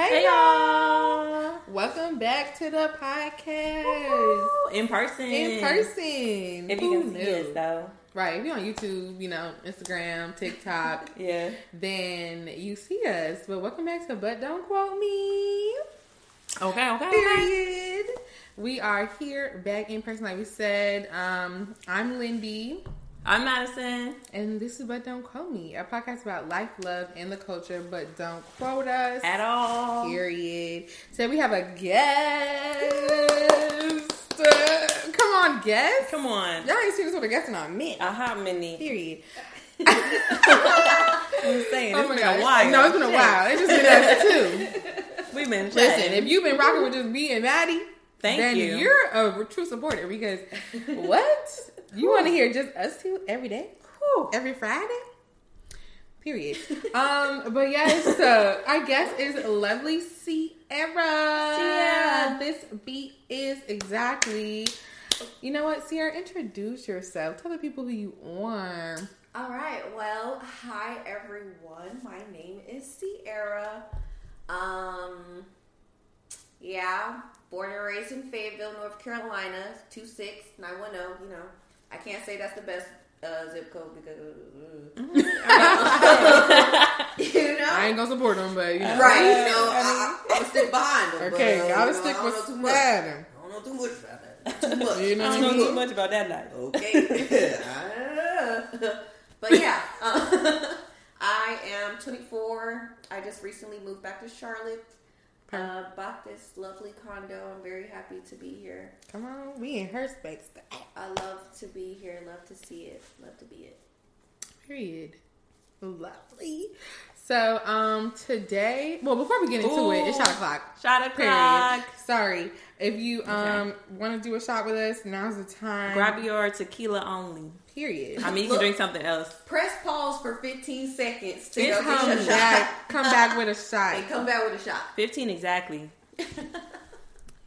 Hey, y'all! Welcome back to the podcast in person. in person. If Who you can see us though, right? If you're on YouTube, you know, Instagram, TikTok, yeah. then you see us. But welcome back to But Don't Quote Me. Okay, okay, Period. We are here back in person, like we said. Um, I'm Lindy. I'm Madison. And this is But Don't Quote Me, a podcast about life, love, and the culture, but don't quote us. At all. Period. So we have a guest. Uh, come on, guest. Come on. Y'all ain't seen this with a guest in a minute. A hot minute. Period. I'm saying Oh it's my been gosh. a while. No, it's been a while. It's just been us too. We've been Listen, if you've been rocking with just me and Maddie, Thank then you. you're a true supporter because what? You want to hear just us two every day? Whew. every Friday. Period. um, but yes, so our guest is lovely Sierra. Sierra. This beat is exactly. You know what, Sierra? Introduce yourself. Tell the people who you are. All right. Well, hi everyone. My name is Sierra. Um, yeah, born and raised in Fayetteville, North Carolina, two six nine one zero. You know, I can't say that's the best uh, zip code because you know, I ain't gonna support them, but you know. right? You know, I, I, I'm gonna stick behind them. Okay, but, uh, gotta you know, stick I don't with know too much. Adam. I don't know too much about that. Too much. You know I don't know too much about that life. Okay. but yeah, uh, I am 24. I just recently moved back to Charlotte. Uh, bought this lovely condo. I'm very happy to be here. Come on, we in her space. I love to be here. Love to see it. Love to be it. Period. Lovely. So, um, today, well, before we get into Ooh. it, it's shot o'clock. Shot Period. o'clock. Sorry. If you um want to do a shot with us, now's the time. Grab your tequila only. Period. I mean, you can drink something else. Press pause for 15 seconds to It's go come get your shot back, come back with a shot. and come back with a shot. 15 exactly.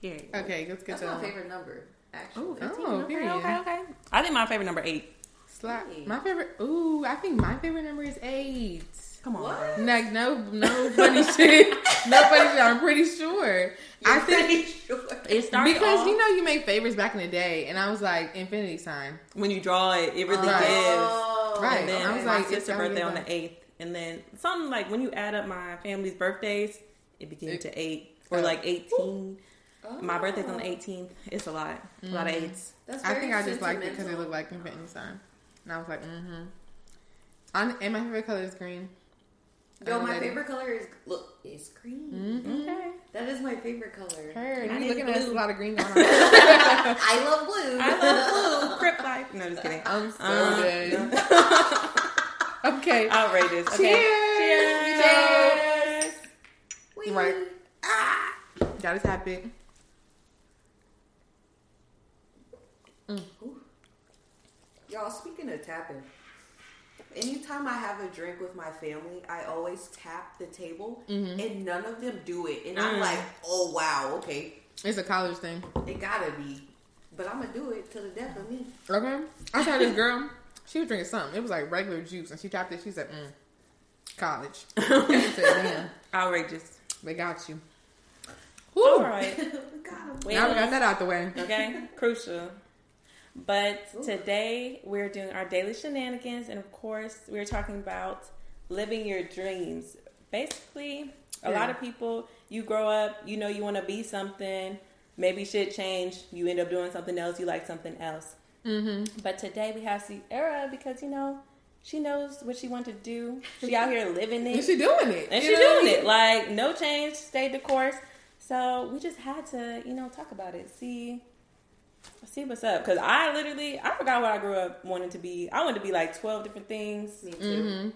Here. Okay, let's get That's to my favorite number, actually. Ooh, 15. Oh, okay, period. okay, okay. I think my favorite number eight. slap. My favorite. Ooh, I think my favorite number is eight. Come on. What? Like no, no funny shit. No funny shit. I'm pretty sure. I You're think pretty sure. It started because off- you know you made favorites back in the day, and I was like infinity sign. when you draw it, it really Right. gives. Oh, Right. And then I was my like, it's sister's birthday on the eighth, and then something like when you add up my family's birthdays, it became It- to eight or Oh. like eighteen. Oh. My birthday's on the eighteenth. It's a lot, a lot of eights. That's I think I just liked it because it sentimental. looked like infinity sign, and I was like, mm-hmm. On, and my favorite color is green. Yo, my favorite color is look is green. Mm-hmm. Okay. That is my favorite color. Heard. You need looking at us, a lot of green going on. I love blue. I love blue. Crip life. No, just kidding. I'm so Um, dead. okay. Outrageous. Okay. Cheers. Cheers. Whee! Right. Ah, gotta tap it. Y'all, speaking of tapping, anytime I have a drink with my family, I always tap the table, Mm-hmm. and none of them do it. And Mm. I'm like, oh wow, okay, It's a college thing. it gotta be. But I'm gonna do it to the death of me. Okay. I saw this girl. She was drinking something. It was like regular juice, and she tapped it. She said, mm, "College." I said, "Damn, Outrageous. they got you." All Whew. right. God, Wait. Now we got that out the way. Okay, crucial. But today we're doing our daily shenanigans, and of course, we're talking about living your dreams. Basically, a lot of people, you grow up, you know, you want to be something. Maybe shit change. You end up doing something else. You like something else. Mm-hmm. But today we have Sierra because you know she knows what she wants to do. She out here living And it, she doing it. and she doing it. Like no change, stayed the course. So we just had to, you know, talk about it. See, see what's up. Because I literally, I forgot what I grew up wanting to be. I wanted to be like twelve different things, me too. Mm-hmm.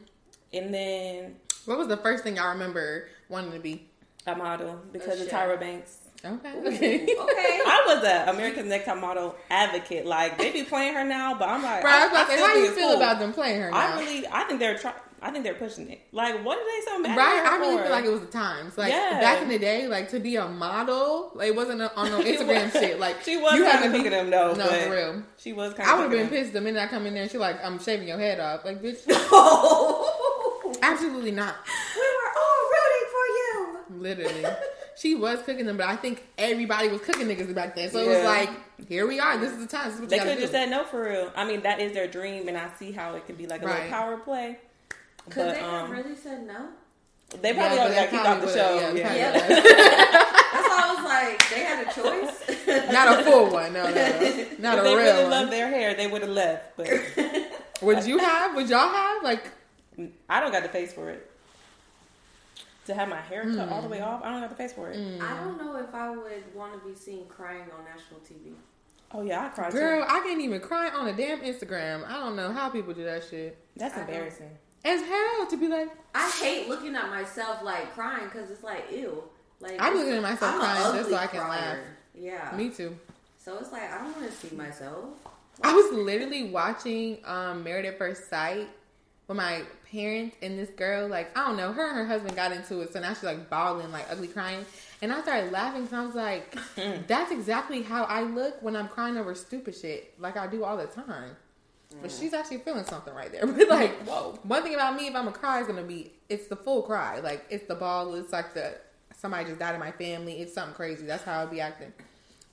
and then What was the first thing I remember wanting to be? a model because Oh, of. Tyra Banks. Okay. Ooh, Okay. okay. I was a American Next Top Model advocate. Like they be playing her now, but I'm like, Bro, I was about to say, how think you feel cool. about them playing her now? I really, I think they're trying. I think they're pushing it. Like, what are they so mad Right, I really for? feel like it was the times. Like Yeah. back in the day, like to be a model, like it wasn't on no Instagram shit. Like she was you kind had of to be- picking them though. No, but for real. She was kind I would have been pissed the minute I come in there and she like, I'm shaving your head off. Like, bitch, absolutely not. we were all rooting for you. Literally. she was cooking them, but I think everybody was cooking niggas back then. So it was like, here we are. This is the time. This is what They could have just said no for real. I mean, that is their dream, and I see how it can be like a Right. little power play. Could But they have um, really said no? they probably Yeah, all but got kicked off the show. Yeah, yeah, Yeah. That's why I was like, they had a choice. Not a full one. No, no, no. Not if a they real really one. loved their hair, they would have left. But Would you have? Would y'all have? Like, I don't got the face for it. To have my hair cut all the way off, I don't got the face for it. Mm. I don't know if I would want to be seen crying on national TV. Oh yeah, I cried girl, too. I can't even cry on a damn Instagram. I don't know how people do that shit. That's I don't- embarrassing. As hell to be like, I hate looking at myself like crying because it's like ew. Like I'm looking at myself I'm crying just so I can laugh. Yeah. me too. So it's like I don't want to see myself. I was literally watching um Married at First Sight with my parents and this girl, like, I don't know, her and her husband got into it, so now she's like bawling, like ugly crying. And I started laughing because I was like, that's exactly how I look when I'm crying over stupid shit, like I do all the time. But mm. she's actually feeling something right there. But like, whoa. One thing about me, if I'm a cry, is gonna be it's the full cry. Like it's the ball, it's like the somebody just died in my family, it's something crazy. That's how I'll be acting.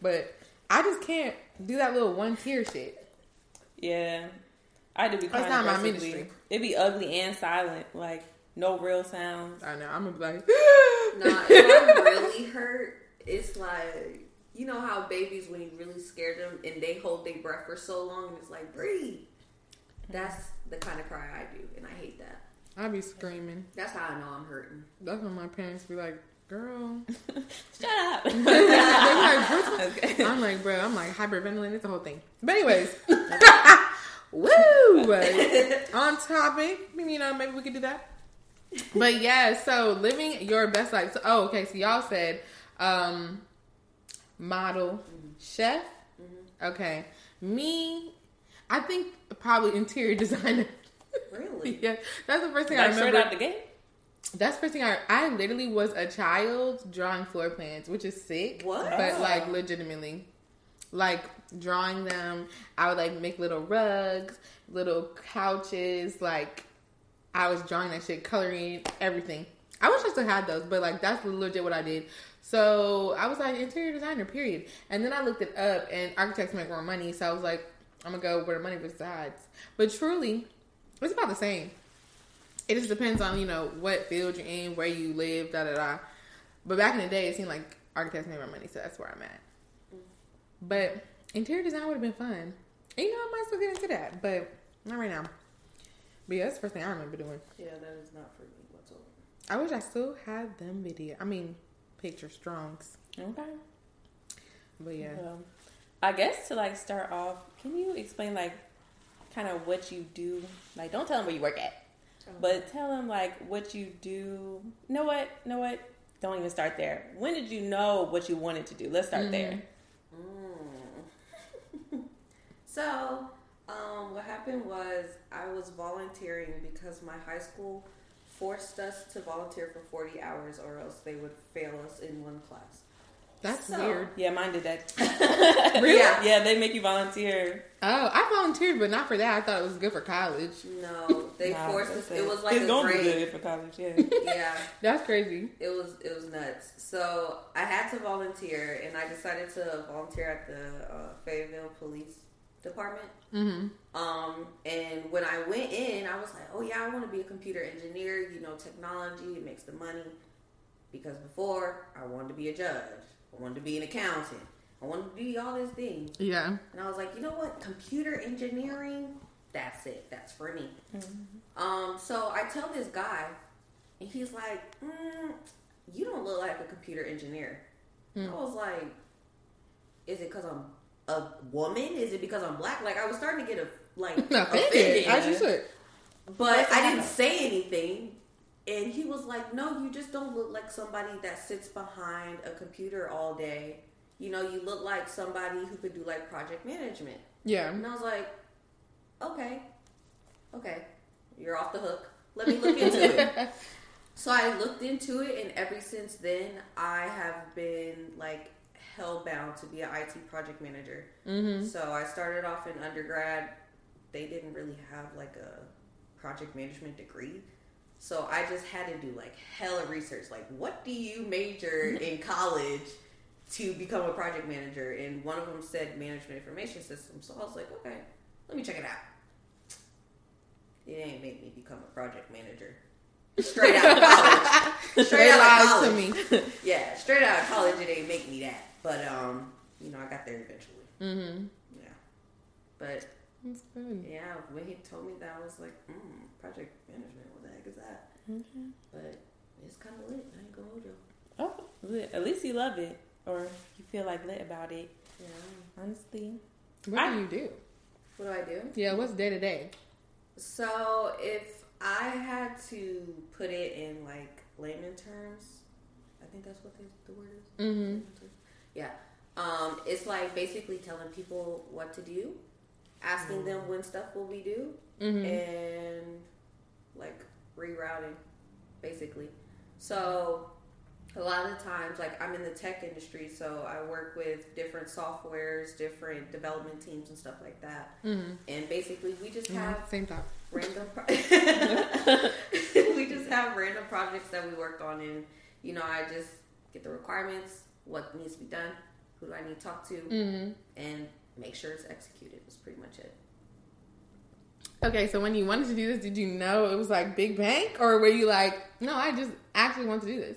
But I just can't do that little one tear shit. Yeah, I do be That's not my ministry. It'd be ugly and silent, like no real sounds. I know. I'm gonna be like, Nah, if I'm really hurt, it's like you know how babies when you really scare them and they hold their breath for so long and it's like breathe. That's the kind of cry I do, and I hate that. I'll be screaming. That's how I know I'm hurting. That's when my parents be like, "Girl," Shut up. Like, okay. I'm like, "Bro, I'm like hyperventilating. It's the whole thing." But anyways, woo! On topic, you know, maybe we could do that. But yeah, so living your best life. So, oh, okay. So y'all said um, model, mm-hmm. chef. Mm-hmm. Okay, me. I think probably interior designer. Really? yeah, that's the first thing I Like straight remember. out the gate. That's the first thing I I literally was a child drawing floor plans, which is sick. What? But like legitimately. Like drawing them, I would like make little rugs, little couches, like I was drawing that shit, coloring everything. I wish I still had those, but like that's legit what I did. So I was like interior designer, period. And then I looked it up, and architects make more money, so I was like, I'm gonna go where the money resides. But truly, it's about the same. It just depends on you know what field you're in, where you live, da da da. But back in the day, it seemed like architects made more money, so that's where I'm at. But interior design would have been fun. And, you know, I might still get into that, but not right now. But yeah, that's the first thing I remember doing. Yeah, that is not for me whatsoever. I wish I still had them video. I mean, picture strongs. Okay. But yeah. Well, I guess to like start off, can you explain like kind of what you do? Like, don't tell them where you work at, but tell them like what you do. Know what? Know what? Don't even start there. When did you know what you wanted to do? Let's start there. Mm. so, um, what happened was I was volunteering because my high school forced us to volunteer for 40 hours or else they would fail us in one class. That's So- weird. Yeah, mine did that. Really? Yeah. Yeah, they make you volunteer. Oh, I volunteered, but not for that. I thought it was good for college. No, they Nah, forced us. It was like it's a gonna be good for college. Yeah. Yeah, That's crazy. it was it was nuts. So I had to volunteer, and I decided to volunteer at the uh, Fayetteville Police Department. Mm-hmm. Um, and when I went in, I was like, oh yeah, I want to be a computer engineer. You know, technology, it makes the money. Because before, I wanted to be a judge. I wanted to be an accountant. I wanted to be all these things. Yeah. And I was like, you know what? Computer engineering, that's it. That's for me. Um, so I tell this guy, and he's like, mm, you don't look like a computer engineer. I was like, is it because I'm a woman? Is it because I'm black? Like I was starting to get a like Offended. offended. As you should. But I didn't say anything. And he was like, No, you just don't look like somebody that sits behind a computer all day. You know, you look like somebody who could do like project management. Yeah. And I was like, Okay, okay, you're off the hook. Let me look into it. So I looked into it, and ever since then, I have been like hellbound to be an IT project manager. Mm-hmm. So I started off in undergrad. They didn't really have like a project management degree. So I just had to do like hella research. Like, what do you major in college to become a project manager? And one of them said management information systems. So I was like, okay, let me check it out. It ain't make me become a project manager. Straight out of college. Straight out of college. to me. Yeah, straight out of college, it ain't make me that. But um, you know, I got there eventually. Mm-hmm. Yeah. But That's good. yeah, when he told me that, I was like, mm, project management. What the heck is that? Okay. But it's kind of lit. I ain't gonna hold you. Oh, lit. at least you love it, or you feel like lit about it. Yeah. Honestly, What I- do you do? What do I do? Yeah, what's day to day? So if I had to put it in like layman terms, I think that's what the, the word is. Mm-hmm. Yeah. Um, it's like basically telling people what to do, asking them when stuff will be due, Mm-hmm. and like rerouting, basically. So a lot of the times, like I'm in the tech industry, so I work with different softwares, different development teams, and stuff like that. Mm-hmm. And basically, we just have Same thought. random pro- we just have random projects that we work on and you know i just get the requirements what needs to be done who do i need to talk to Mm-hmm. and make sure it's executed is pretty much it Okay, so when you wanted to do this, did you know it was like big bank, or were you like, no, I just actually want to do this?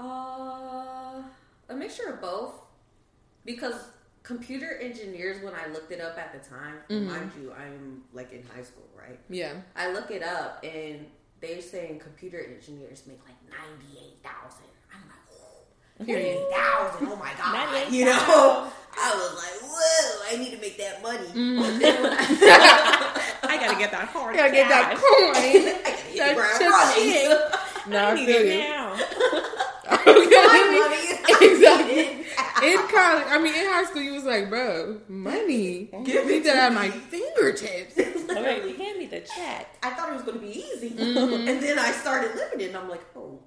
uh a mixture of both because computer engineers when i looked it up at the time Mhm. mind you i'm like in high school right Yeah. i look it up and they're saying computer engineers make like 98000 i'm like Period. 98,000. Oh my god. You know? I was like, whoa, I need to make that money. When I, gotta get that hard. Gotta get that cash. coin. I gotta hit That shit. No, I I need it you. now. Okay. exactly. In college, I mean, in high school, you was like, bro, money. Give me that at my fingertips. You hand me the check. I thought it was going to be easy. Mhm. And then I started living it, and I'm like, oh,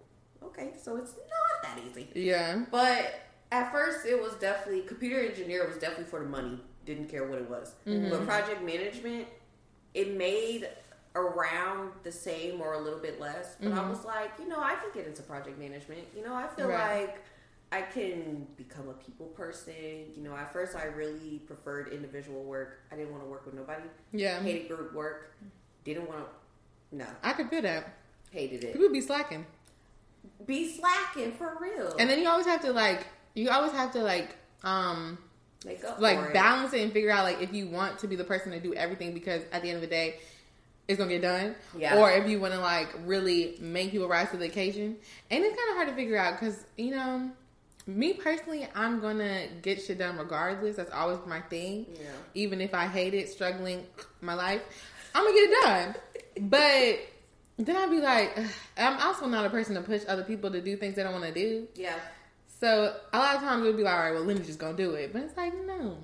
okay, so it's not that easy. Yeah. But at first, it was definitely, computer engineer was definitely for the money. Didn't care what it was. Mhm. But project management, it made around the same or a little bit less. But I Mhm. was like, you know, I can get into project management. You know, I feel Right. like I can become a people person. You know, at first I really preferred individual work. I didn't want to work with nobody. Yeah. Hated group work. Didn't want to. No, I could feel that. hated it. People be slacking. Be slacking for real. And then you always have to, like, you always have to, like, um, make up like it. balance it and figure out like if you want to be the person to do everything because at the end of the day it's gonna get done Yeah. or if you want to like really make people rise to the occasion and it's kind of hard to figure out because you know me personally i'm gonna get shit done regardless that's always my thing Yeah. even if i hate it struggling my life i'm gonna get it done but then i'd be like i'm also not a person to push other people to do things they don't want to do Yeah. so a lot of times it would be like all right well let me just gonna do it but it's like no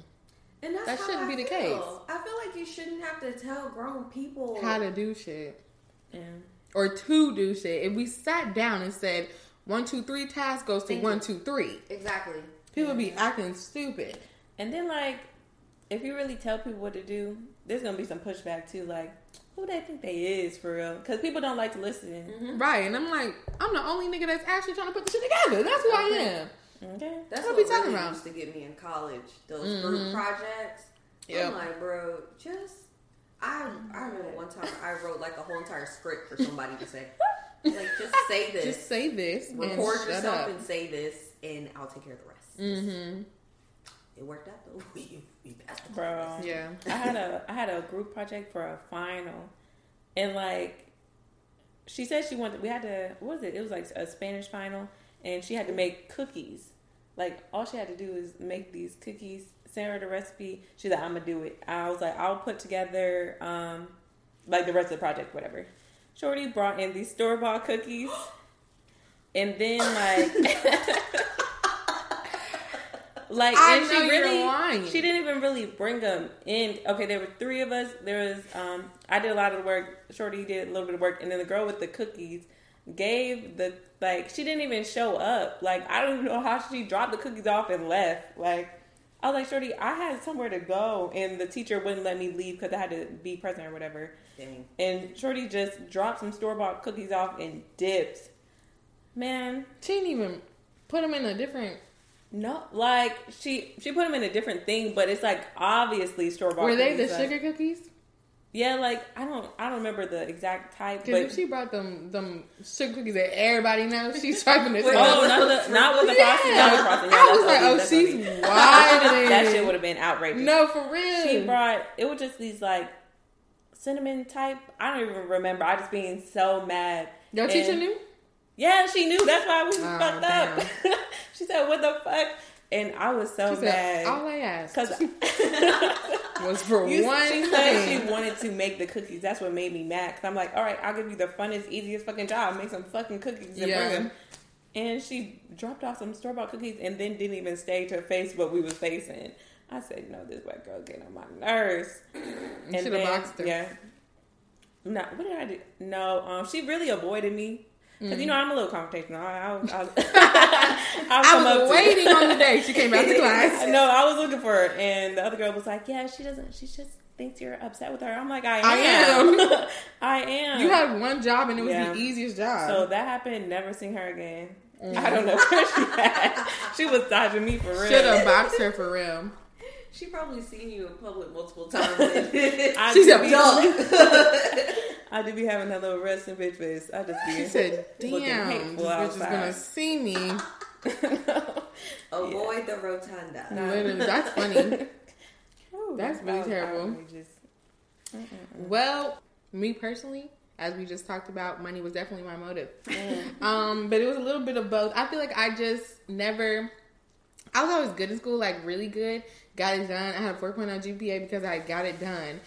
And that's That how shouldn't I be the feel. case. I feel like you shouldn't have to tell grown people how to do shit Yeah. or to do shit. If we sat down and said one, two, three, task goes to Thank one, you. two, three, exactly. people be acting stupid. And then like, if you really tell people what to do, there's gonna be some pushback too. Like, who they think they is for real? Because people don't like to listen. Mm-hmm. Right. And I'm like, I'm the only nigga that's actually trying to put the shit together. That's who I am. Okay. That's What what, we talking really about? used to get me in college. Those Mhm. group projects. Yep. I'm like, bro, just I I remember one time I wrote like a whole entire script for somebody to say. Like, just say this. Just say this. record and yourself up. and say this, and I'll take care of the rest. Mm-hmm. It worked out though. Bro. Yeah. I had a I had a group project for a final, and like, she said she wanted. We had to. What was it? It was like a Spanish final, and she had to make cookies. Like all she had to do is make these cookies. Send her the recipe. She's like, I'm gonna do it. I was like, I'll put together um like the rest of the project, whatever. Shorty brought in these store bought cookies, and then like. Like I and she really, lying. she didn't even really bring them in. Okay, there were three of us. There was, um, I did a lot of the work. Shorty did a little bit of work, and then the girl with the cookies gave the like. She didn't even show up. Like I don't even know how she dropped the cookies off and left. Like I was like, Shorty, I had somewhere to go, and the teacher wouldn't let me leave because I had to be present or whatever. Dang. And Shorty just dropped some store bought cookies off and dipped. Man, She didn't even put them in a different. No, like she she put them in a different thing, but it's like obviously store bought. Were they the like- sugar cookies? Yeah, like I don't I don't remember the exact type, but if she brought them them sugar cookies that everybody knows, she's typing this. Oh, not the not with the frosting, not with frosting. Yeah, I was like, oh, she's wilding. that shit would have been outrageous. No, for real. She brought it was just these like cinnamon type. I don't even remember. I just being so mad. Your And- teacher knew. Yeah, she knew. That's why we Oh, fucked up. she said, "What the fuck?" And I was so She said, mad all I asked because was for you, one she said she wanted to make the cookies. That's what made me mad. Cause I'm like, all right, I'll give you the funnest, easiest fucking job. Make some fucking cookies and Yeah. bring them. And she dropped off some store bought cookies and then didn't even stay to face what we was facing. I said, no, this white girl getting on my nerves. You shoulda boxed her. Yeah. No, what did I do? No, um, she really avoided me. Because, you know, I'm a little confrontational. I, I, was- I, I was waiting on the day she came out to class. no, I was looking for her, and the other girl was like, "Yeah, she doesn't. She just thinks you're upset with her." I'm like, "I I am. am. I am." You had one job and it was Yeah. the easiest job. so that happened. Never seen her again. Mm. I don't know where she at. She was dodging me for real. Should have boxed her for real. She probably seen you in public multiple times. She's I She do said, be. I do be having that little resting bitch face. I just be. She said, "Damn, hateful this bitch is gonna see me." Avoid the rotunda. Literally, that's funny. Ooh, That's really that was terrible. outrageous. Well, me personally, as we just talked about, money was definitely my motive. Mm. Um, but it was a little bit of both. I feel like I just never. I was always good in school, like really good. Got it done. I had a 4.0 GPA because I got it done.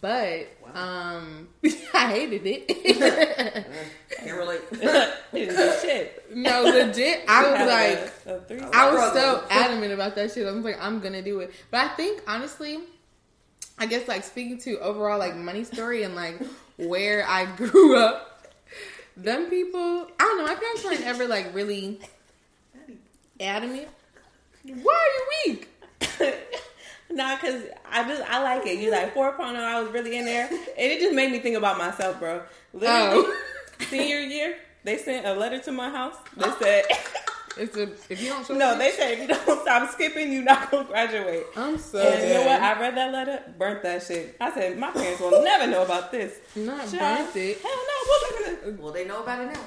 But um, I hated it. Can't relate. Shit. no, legit. I was Had like, a, a. I was so adamant about that shit. I was like, I'm gonna do it. But I think honestly, I guess like speaking to overall like money story and like where I grew up, them people, I don't know. My parents weren't ever like really adamant. Why are you weak? Nah, cause I just I like it. You like 4.0. I was really in there, and it just made me think about myself, bro. Literally, Oh, senior year, they sent a letter to my house. They said, it's a if you don't show no, up, they said if you don't stop skipping, you're not gonna graduate. I'm so And you know what? I read that letter, burnt that shit. I said my parents will never know about this. Not Child, burnt it. Hell no. What they gonna? well, they know about it now.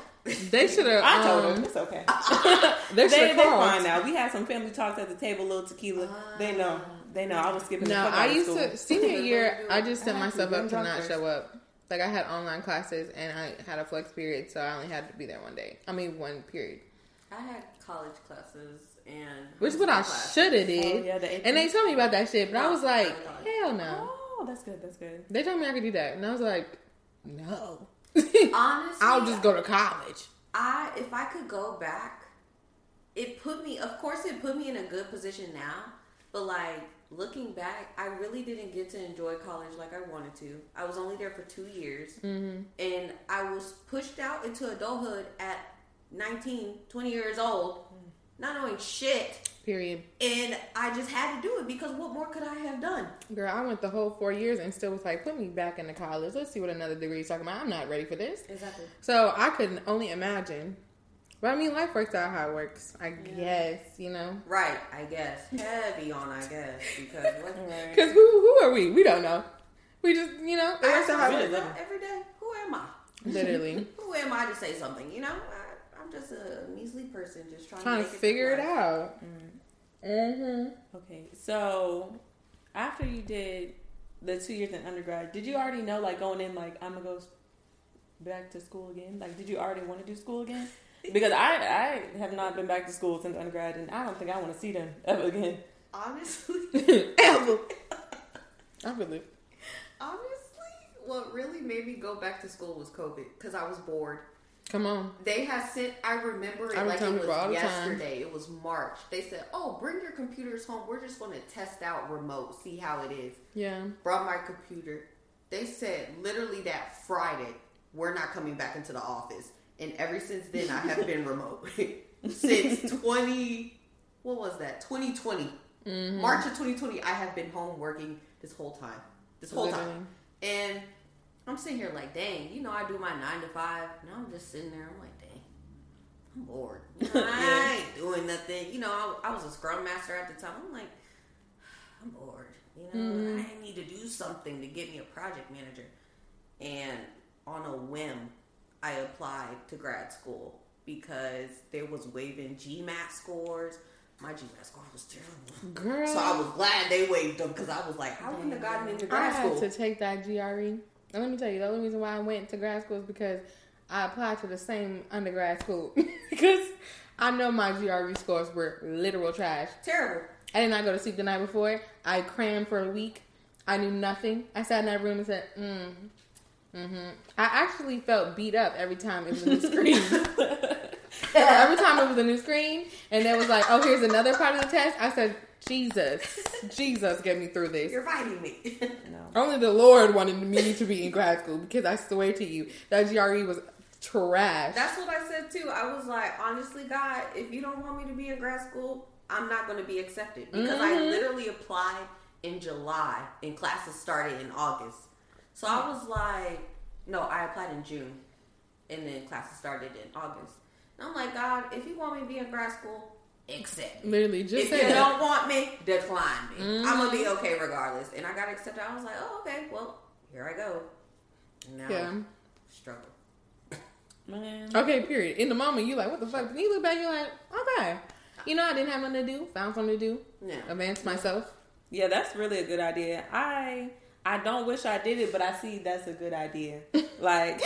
They should have. I told um, them it's okay. They they should they have fine now. We had some family talks at the table, little tequila. They know. They know. I was skipping. the No, out I of used school. to senior year. I just set I myself up to not first. show up. Like I had online classes and I had a flex period, so I only had to be there one day. I mean, one period, I had college classes and which is what I should have Oh, did. yeah, the And they told me about that shit, but I was like, no, no. hell no. Oh, that's good. That's good. They told me I could do that, and I was like, no. Honestly, I'll just go to college. I if I could go back, it put me. Of course, it put me in a good position now. But like looking back, I really didn't get to enjoy college like I wanted to. I was only there for two years, Mm-hmm. and I was pushed out into adulthood at 19, 20 years old, not knowing shit. Period. And I just had to do it because what more could I have done? Girl, I went the whole four years and still was like, put me back into college. Let's see what another degree is talking about. I'm not ready for this. Exactly. So I couldn't only imagine. But I mean, life works out how it works. I guess, you know. Right, I guess. Heavy on, I guess, because what? Because who, who are we? We don't know. We just, you know, it works out how it works. every day, who am I? Literally. Who am I to say something? You know, I, I'm just a measly person just trying, Trying to, to figure it life. out. Mm-hmm. Okay, so after you did the two years in undergrad, did you already know, like going in, like I'm gonna go back to school again? Like, did you already want to do school again? Because I I have not been back to school since undergrad, and I don't think I want to see them ever again. Honestly, Ever. I really. honestly, what really made me go back to school was COVID because I was bored. Come on. They had sent. I remember it I was like it was people all the time. yesterday. It was March. They said, "Oh, bring your computers home. We're just going to test out remote, see how it is." Yeah. Brought my computer. They said literally that Friday, we're not coming back into the office. And ever since then, I have been remote since twenty. What was that? Twenty twenty. Mm-hmm. March of 2020, I have been home working this whole time. This whole Literally. time. And I'm sitting here like, dang, you know, I do my nine to five. Now I'm just sitting there. I'm like, dang, I'm bored. You know, I ain't doing nothing. You know, I, I was a scrum master at the time. I'm like, I'm bored. You know, I need to do something to get me a project manager. And on a whim, I applied to grad school because there was waiving GMAT scores. My GMAT score was terrible. Girl, So I was glad they waived them because I was like, I wouldn't have gotten into I grad had school. to take that GRE. And let me tell you, the only reason why I went to grad school is because I applied to the same undergrad school because I know my GRE scores were literal trash. Terrible. I did not go to sleep the night before. I crammed for a week. I knew nothing. I sat in that room and said, mm, mm-hmm. I actually felt beat up every time it was a new screen. every time it was a new screen, and it was like, oh, here's another part of the test. I said, Jesus, Jesus, get me through this. You're fighting me. No. Only the Lord wanted me to be in grad school because I swear to you, that GRE was trash. That's what I said too. I was like, honestly, God, if you don't want me to be in grad school, I'm not going to be accepted because I Mhm. literally applied in July and classes started in August. So I was like, no, I applied in June and then classes started in August. And I'm like, God, if you want me to be in grad school, accept me. Literally, just if say you that. don't want me, decline me. Mhm. I'm gonna be okay regardless. And I got accepted. I was like, oh, okay, well, here I go. And now Yeah. struggle. Man. Okay, period. In the moment, you like, what the fuck? Then you look back, you're like, okay. You know, I didn't have nothing to do. Found something to do. Yeah. Advance myself. Yeah, that's really a good idea. I I don't wish I did it, but I see that's a good idea. Like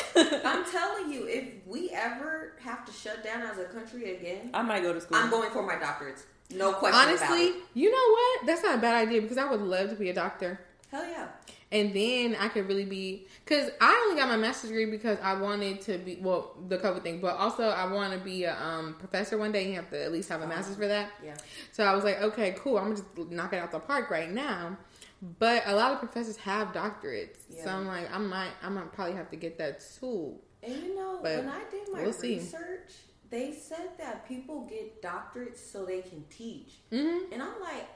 I'm telling you, if we ever have to shut down as a country again, I might go to school. I'm going for my doctorates. No question about Honestly, you know what? That's not a bad idea because I would love to be a doctor. Hell yeah. And then I could really be because I only got my master's degree because I wanted to be well the COVID thing, but also I want to be a um, professor one day. You have to at least have a master's for that. Yeah. So I was like, okay, cool. I'm gonna just knock it out the park right now. But a lot of professors have doctorates, so I'm like, I might, I might probably have to get that too. And you know, But when I did my we'll see. research, they said that people get doctorates so they can teach. Mm-hmm. And I'm like,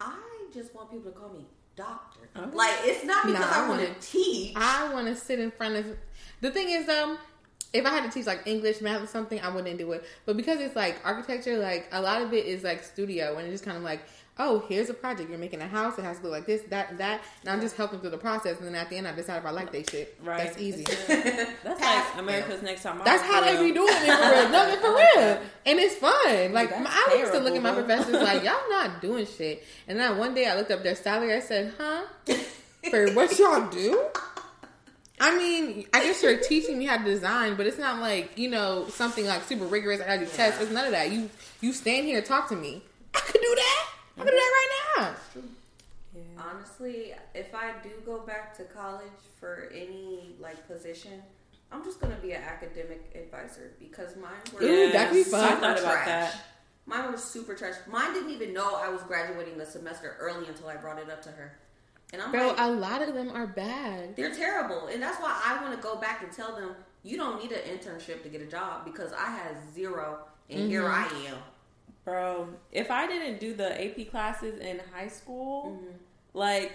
I just want people to call me doctor. Okay. Like, it's not because I, I want to teach. I want to sit in front of. The thing is, though, if I had to teach like English, math, or something, I wouldn't do it. But because it's like architecture, like a lot of it is like studio, and it's just kind of like, oh, here's a project. You're making a house. It has to look like this, that, and that. And I'm just helping through the process, and then at the end, I decide if I like they shit. Right. That's easy. That's like America's Next Top Model. That's how they be doing it for real. No, for real. And it's fun. Like That's I used to look at my professors like, y'all not doing shit. And then one day I looked up their salary. I said, huh? For what y'all do? I mean, I guess you're teaching me how to design, but it's not like you know something like super rigorous. I gotta do tests. It's none of that. You you stand here and talk to me. I could do that. I could do that right now. Yeah. Honestly, if I do go back to college for any like position, I'm just gonna be an academic advisor because mine were Ooh, that'd be fun. I super thought about trash. that. Mine was super trash. Mine didn't even know I was graduating the semester early until I brought it up to her. And I'm Bro, like, a lot of them are bad. they're terrible. And that's why I want to go back and tell them, you don't need an internship to get a job because I had zero and here mm-hmm. I am. Bro, if I didn't do the AP classes in high school, Mm-hmm. like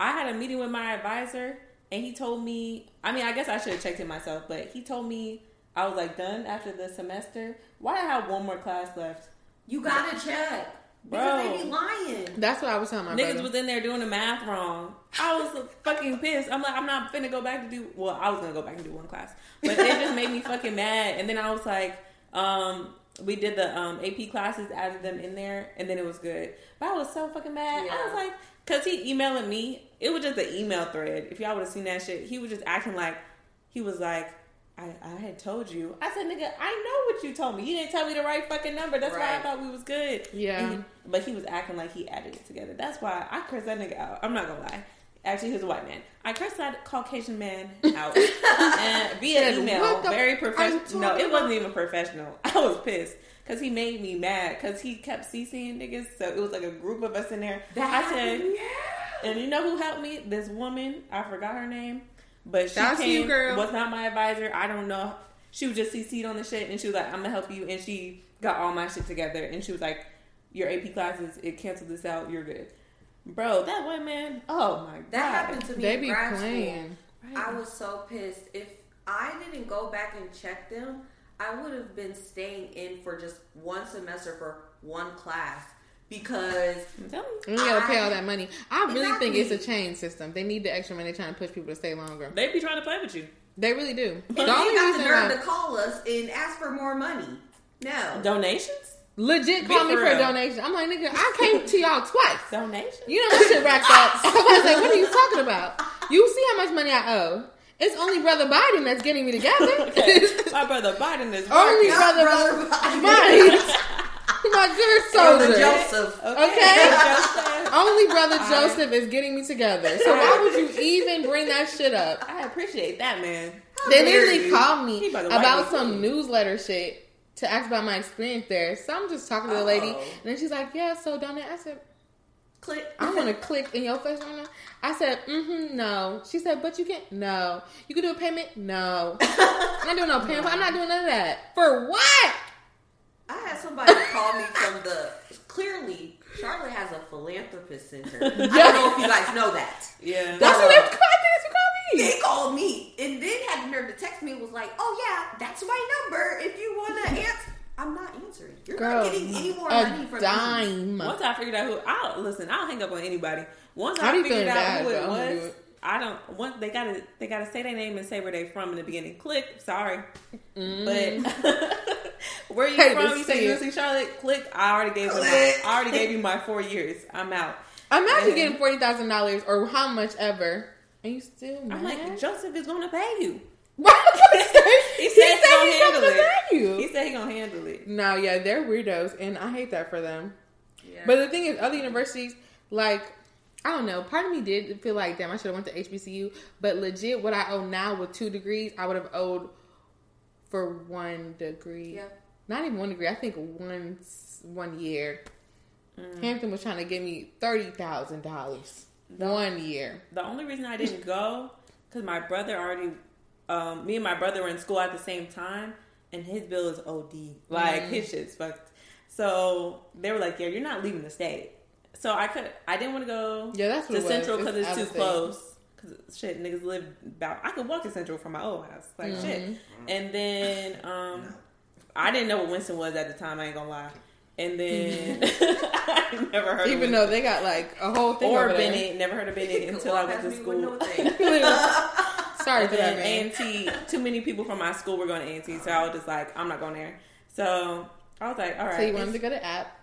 I had a meeting with my advisor and he told me, I mean, I guess I should have checked it myself, but he told me I was like done after the semester. Why I have one more class left? You gotta check. Because Bro. they be lying. That's what I was telling my Niggas brother. was in there doing the math wrong. I was fucking pissed. I'm like, I'm not finna go back to do. Well, I was gonna go back and do one class, but it just made me fucking mad. And then I was like, um, we did the um, AP classes, added them in there, and then it was good. But I was so fucking mad. I was like, cause he emailing me. It was just an email thread. If y'all would have seen that shit, he was just acting like he was like. I, I had told you. I said, nigga, I know what you told me. You didn't tell me the right fucking number. That's why I thought we was good. Yeah. He- but he was acting like he added it together. That's why I cursed that nigga out. I'm not gonna lie. Actually, he's a white man. I cursed that Caucasian man out and via email. Very f- are you professional. No, it wasn't even professional. I was pissed because he made me mad because he kept CCing niggas. So it was like a group of us in there. I said, yeah. and you know who helped me? This woman. I forgot her name, but she That's came. you, girl. Was not my advisor. I don't know. She was just CC'd on the shit, and she was like, "I'm gonna help you," and she got all my shit together, and she was like, your AP classes, it canceled this out. You're good, bro. That white man. Oh my god, That happened to me They be grad playing. school. I was so pissed. If I didn't go back and check them, I would have been staying in for just one semester for one class because I'm you gotta pay all that money. I really think it's a chain system. They need the extra money trying to push people to stay longer. They be trying to play with you. They really do. and The they only got the nerve why- to call us and ask for more money. No. Donations, legit call me for for a donation. I'm like, nigga, I came to y'all twice. donation? You know my shit racked up. I was like, what are you talking about? You see how much money I owe. It's only Brother Biden that's getting me together. My brother Biden is Only working. Brother, brother Biden. my good Brother soldier. Joseph. Okay. Joseph. Only brother I- Joseph is getting me together. So why would you even bring that shit up? I appreciate that man. How They literally you. called me about to me some newsletter shit to ask about my experience there. So I'm just talking to the lady, Oh. and then she's like, "Yeah, so donate." I said, Click. "I want to click in your face right now." I said, "Mm-hmm, no." She said, "But you can't." No, you can do a payment. No, I'm not doing no payment. I'm not doing none of that. For what? I had somebody call me from the. Clearly, Charlotte has a philanthropist center. I don't know if you guys know that. Yeah. That's what they called. That's what called me. They called me and then had the nerve to text me. and Was like, "Oh yeah, that's my number. If you want to answer, I'm not answering. You're Girl, not getting any more money a from me." dime. Once I figured out who, I'll listen. I'll hang up on anybody. Once I I figured out bad, who it but do was, it. I don't. Once they gotta, they gotta say their name and say where they from in the beginning. Click. Sorry, Mm. but where you Hate from? You say see it. UNC Charlotte. Click. I already gave you. My, I already gave you my four years. I'm out. Imagine And- getting forty thousand dollars or how much ever, and you still mad. I'm like Joseph is gonna pay you. he He said he gonna he's handle gonna it. pay you. He said he gonna handle it. No, yeah, they're weirdos, and I hate that for them. Yeah. But the thing is, other universities, like, I don't know. Part of me did feel like, damn, I should have went to HBCU. But legit, what I owe now with two degrees, I would have owed for one degree. yeah. Not even one degree. I think one one year. Mm. Hampton was trying to give me thirty thousand dollars one year. The only reason I didn't go because my brother already, um, me and my brother were in school at the same time, and his bill is OD. Like Mm. his shit's fucked. So they were like, "Yeah, you're not leaving the state." So I could, I didn't want to go Yeah, that's to. Central because it's out too close. Because shit, niggas live about. I could walk to Central from my old house, like Mm-hmm. shit. And then um, I didn't know what Winston was at the time. I ain't gonna lie. And then mm-hmm. I never heard. of Even Winston. though they got like a whole thing or over. Bennett, never heard of Bennett until I went to school. Sorry And for then. A&T, too many people from my school were going to A&T, so I was just like, I'm not going there. So I was like, all right. So you wanted to go to app?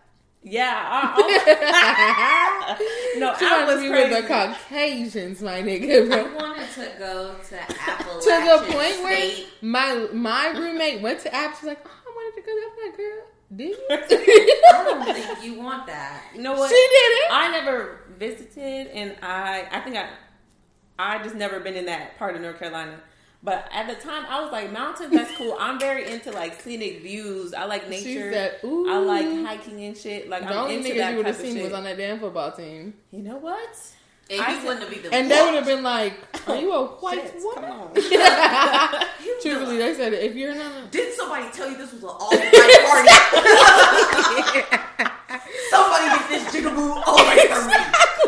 Yeah. I, oh, no, She I was to be crazy. with the Caucasians, my nigga. I wanted to go to Appalachian To the point where my my roommate went to app. She's like, oh, I wanted to go. there." I'm like, girl, did you? I don't think you want that. You know what? she did it. I never visited, and I, I think I, I just never been in that part of North Carolina. But at the time, I was like, mountains, that's cool. I'm very into like scenic views. I like nature. said. I like hiking and shit. Like The I'm only into niggas that you would have seen was on that damn football team. you know what? And I wouldn't be the And they would have been like, Are you a white Shit, woman? come on. You Truthfully, they said, If you're not. Did somebody tell you this was an all white party? somebody get this jigaboo away from me.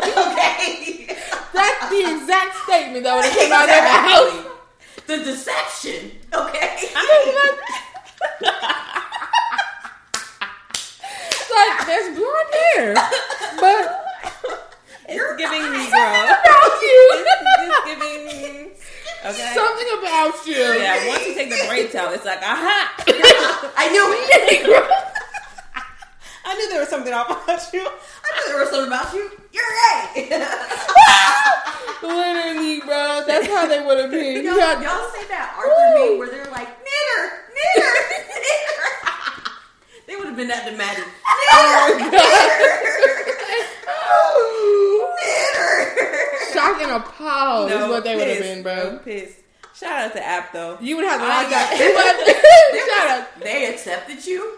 Okay. That's the exact statement that would have came out of their mouth. Exactly. The deception. Okay. Like, there's blonde hair. But It's giving me, something girl. about you. It's, it's giving. Okay. Something about you. yeah, once you take the braids out, it's like, aha! I knew it. I knew there was something off about you. I knew there was something about you. You're gay. Literally, bro. That's how they would have been. y'all, You had- y'all say that Arthur Woo. meme where they're like, knitter, knitter, knitter. they would have been at the Maddie. Oh, Knitter. Shock and appalled is what they would have pissed, been, bro. I'm pissed. Shout out to App though. You would have to I like got- that. Shut up. They accepted you.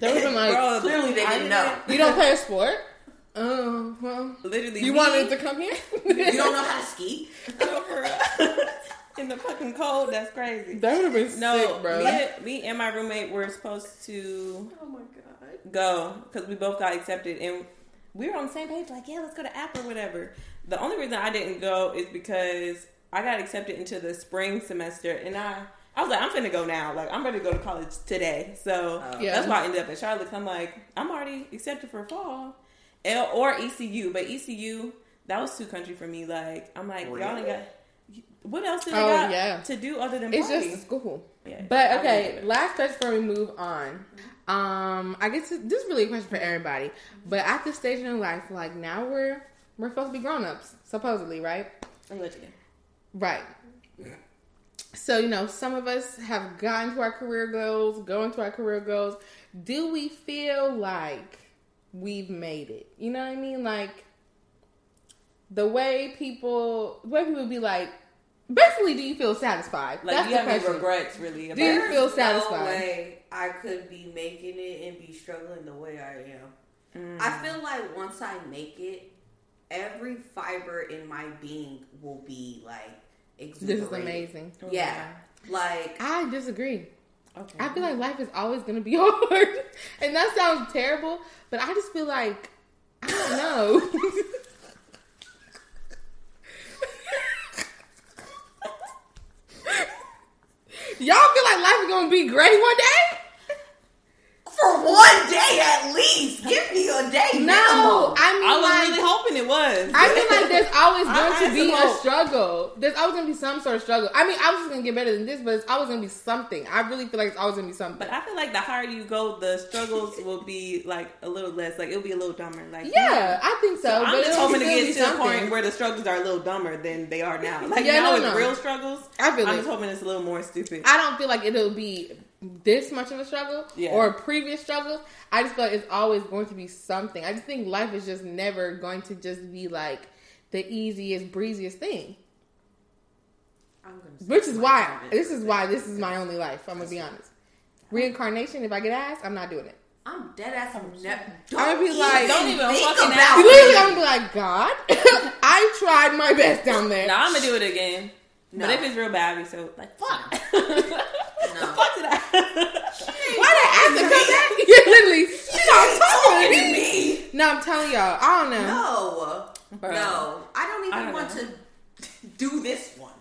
They would have been like, Bro, Clearly they I didn't know. You don't play a sport? Oh, well. Literally, You me- wanted to come here? You don't know how to ski. No, for real. in the fucking cold. That's crazy. That would have been No, sick, bro. Me, and- me and my roommate were supposed to Oh my god. go because we both got accepted and we were on the same page. Like, yeah, let's go to App or whatever. The only reason I didn't go is because I got accepted into the spring semester, and I I was like, I'm finna go now. Like, I'm ready to go to college today. So Oh. Yeah. that's why I ended up at Charlotte. I'm like, I'm already accepted for fall, L or ECU, but ECU that was too country for me. Like, I'm like, y'all ain't got. What else did they Oh, got yeah. to do other than It's party? just school. Yeah, But okay, last question before we move on. Um, I guess this is really a question for everybody. But at this stage in life, like now we're we're supposed to be grown ups, supposedly, right? Allegedly. Right. So, you know, some of us have gotten to our career goals, going to our career goals. Do we feel like we've made it? You know what I mean? Like the way people, the way people be like, basically, do you feel satisfied? Like, That's you the have any question. regrets, really? About Do you feel satisfied? No way I could be making it and be struggling the way I am. I mm. feel like once I make it, every fiber in my being will be like This is amazing. Oh, yeah, like I disagree. Okay. I feel like life is always going to be hard. And that sounds terrible, but I just feel like, I don't know. Y'all feel like life is to be great one day? For one day at least. Give me a day. No, minimum. I mean I was like, really hoping it was. I mean like there's always going to be a hope. struggle. There's always going to be some sort of struggle. I mean, I was just going to get better than this, but it's always going to be something. I really feel like it's always going to be something. But I feel like the higher you go, the struggles will be like a little less. Like it'll be a little dumber. Like yeah, I think so. So I'm but just it'll hoping to get be to the something. point where the struggles are a little dumber than they are now. Like Yeah, now no, with no. real struggles, I feel I'm it. just hoping it's a little more stupid. I don't feel like it'll be this much of a struggle Yeah. or a previous struggle. I just feel like it's always going to be something. I just think life is just never going to just be like the easiest, breeziest thing. I'm gonna Which is why this is why this is my only life. I'm gonna be honest. Reincarnation, if I get asked, I'm not doing it. I'm dead ass. I'm never. I'm gonna be like- Don't even think fucking about ask You me. literally, I'm gonna be like, God, I tried my best down there. Now I'm gonna do it again. No. But if it's real bad, I'll be so like fuck. No. fuck did I? Why did I have to come back? Yeah, literally. She's not talking to me. me. No, I'm telling y'all, I don't know. No, Bro. no, I don't even I don't want know. to do this one.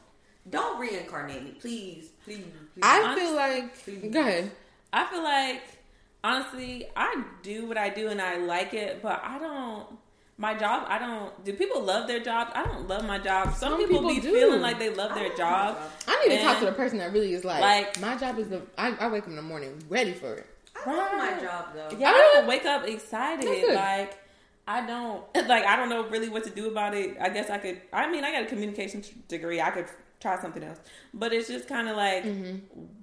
Don't reincarnate me, please, please. please. I Honest- feel like. Go ahead. I feel like honestly, I do what I do and I like it, but I don't. My job, I don't. Do people love their job? I don't love my job. Some, Some people, people be do. feeling like they love their love job. job. I need to talk to the person that really is like, Like- my job is the. I, I wake up in the morning ready for it. I love my job though. Yeah, Oh, I don't wake up excited. Like I don't like. I don't know really what to do about it. I guess I could. I mean, I got a communication t- degree. I could try something else, but it's just kind of like, Mm-hmm.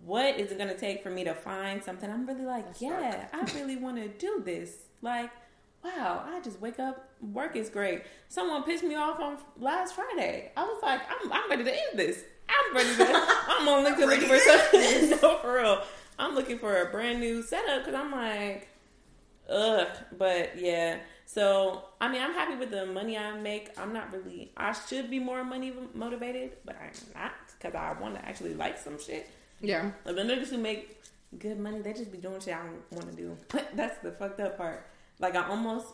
what is it going to take for me to find something? I'm really like, yeah, I really want to do this. Like, wow, I just wake up. Work is great. Someone pissed me off on last Friday. I was like, I'm, I'm ready to end this. I'm ready to. I'm on LinkedIn looking for something. no, for real. I'm looking for a brand new setup because I'm like, ugh. But yeah. So I mean, I'm happy with the money I make. I'm not really. I should be more money motivated, but I'm not because I want to actually like some shit. Yeah. Like the niggas who make good money, they just be doing shit I don't want to do. But That's the fucked up part. Like I almost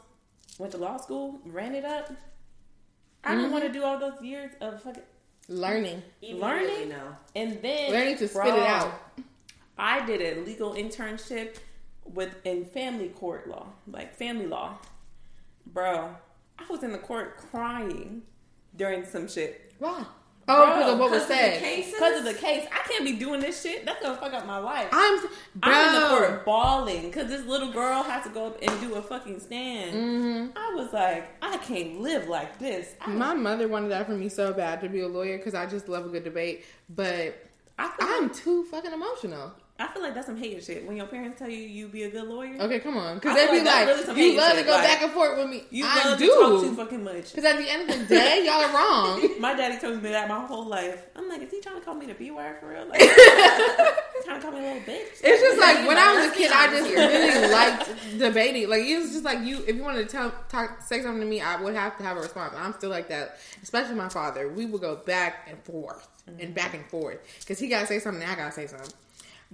went to law school, ran it up. I didn't mm-hmm. want to do all those years of fucking, Learning. Learning? really know. and then Learning to spit it out. I did a legal internship with in family court law, like family law. Bro, I was in the court crying during some shit. Wow. Oh, because of what was Because of the said. Because of the case, I can't be doing this shit. That's gonna fuck up my life. I'm, bro. I'm in the court bawling because this little girl has to go up and do a fucking stand. Mm-hmm. I was like, I can't live like this. I, My mother wanted that for me so bad to be a lawyer because I just love a good debate, but I I'm like, too fucking emotional. I feel like that's some hating shit. When your parents tell you you be a good lawyer, Okay, come on, because they be like like, really you love to go like, back and forth with me. you I love to talk too fucking much. Because at the end of the day, y'all are wrong. My daddy told me that my whole life. I'm like, is he trying to call me the B word for real? Like, trying to call me a little bitch? It's just like when I was a kid, I just really liked debating. Like it was just like you. If you wanted to tell, talk, say something to me, I would have to have a response. I'm still like that, especially my father. We would go back and forth and mm-hmm. back and forth because he gotta say something, and I gotta say something.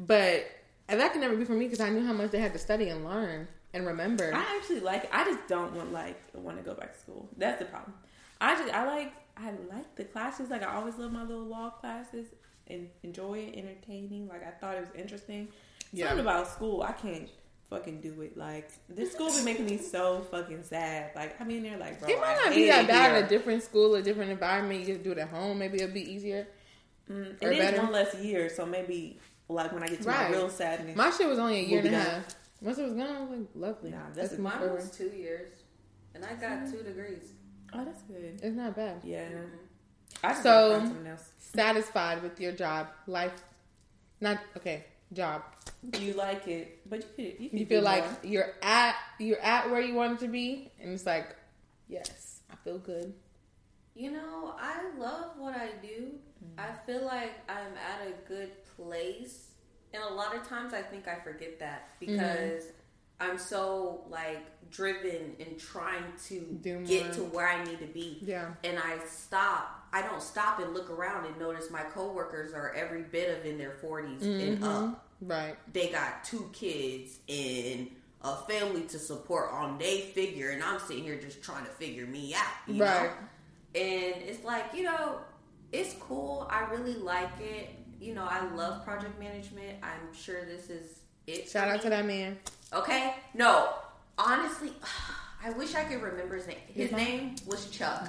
But and that could never be for me because I knew how much they had to study and learn and remember. I actually like. it. I just don't want like want to go back to school. That's the problem. I just I like I like the classes. Like I always love my little law classes and enjoy it, entertaining. Like I thought it was interesting. Yeah. Something about school, I can't fucking do it. Like this school been making me so fucking sad. Like I mean, they're like, bro, it might not be that bad at a different school, a different environment. You just do it at home. Maybe it'll be easier. Mm, it is better. one less year, so maybe like when I get to Right. my real sadness. My shit was only a year We'll and a half. Once it was gone, I was like, lovely. Nah, Let's that's- move Mine forward. was two years, and I got two degrees. oh, that's good. It's not bad. Yeah. Mm-hmm. I just So- so, something else. Satisfied with your job, life. Not okay. Job. You like it, but you could you, could You feel like more. you're at you're at where you want it to be, and it's like, yes, I feel good. You know, I love what I do. I feel like I'm at a good place. And a lot of times I think I forget that because mm-hmm. I'm so like driven and trying to get to where I need to be. Yeah. And I stop. I don't stop and look around and notice my coworkers are every bit of in their 40s and mm-hmm. up. Right. They got two kids and a family to support on they figure and I'm sitting here just trying to figure me out. You Right. Know? And it's like, you know, it's cool. I really like it. You know, I love project management. I'm sure this is it. Shout for out me. to that man. Okay? No. Honestly, I wish I could remember his name. His name was Chuck.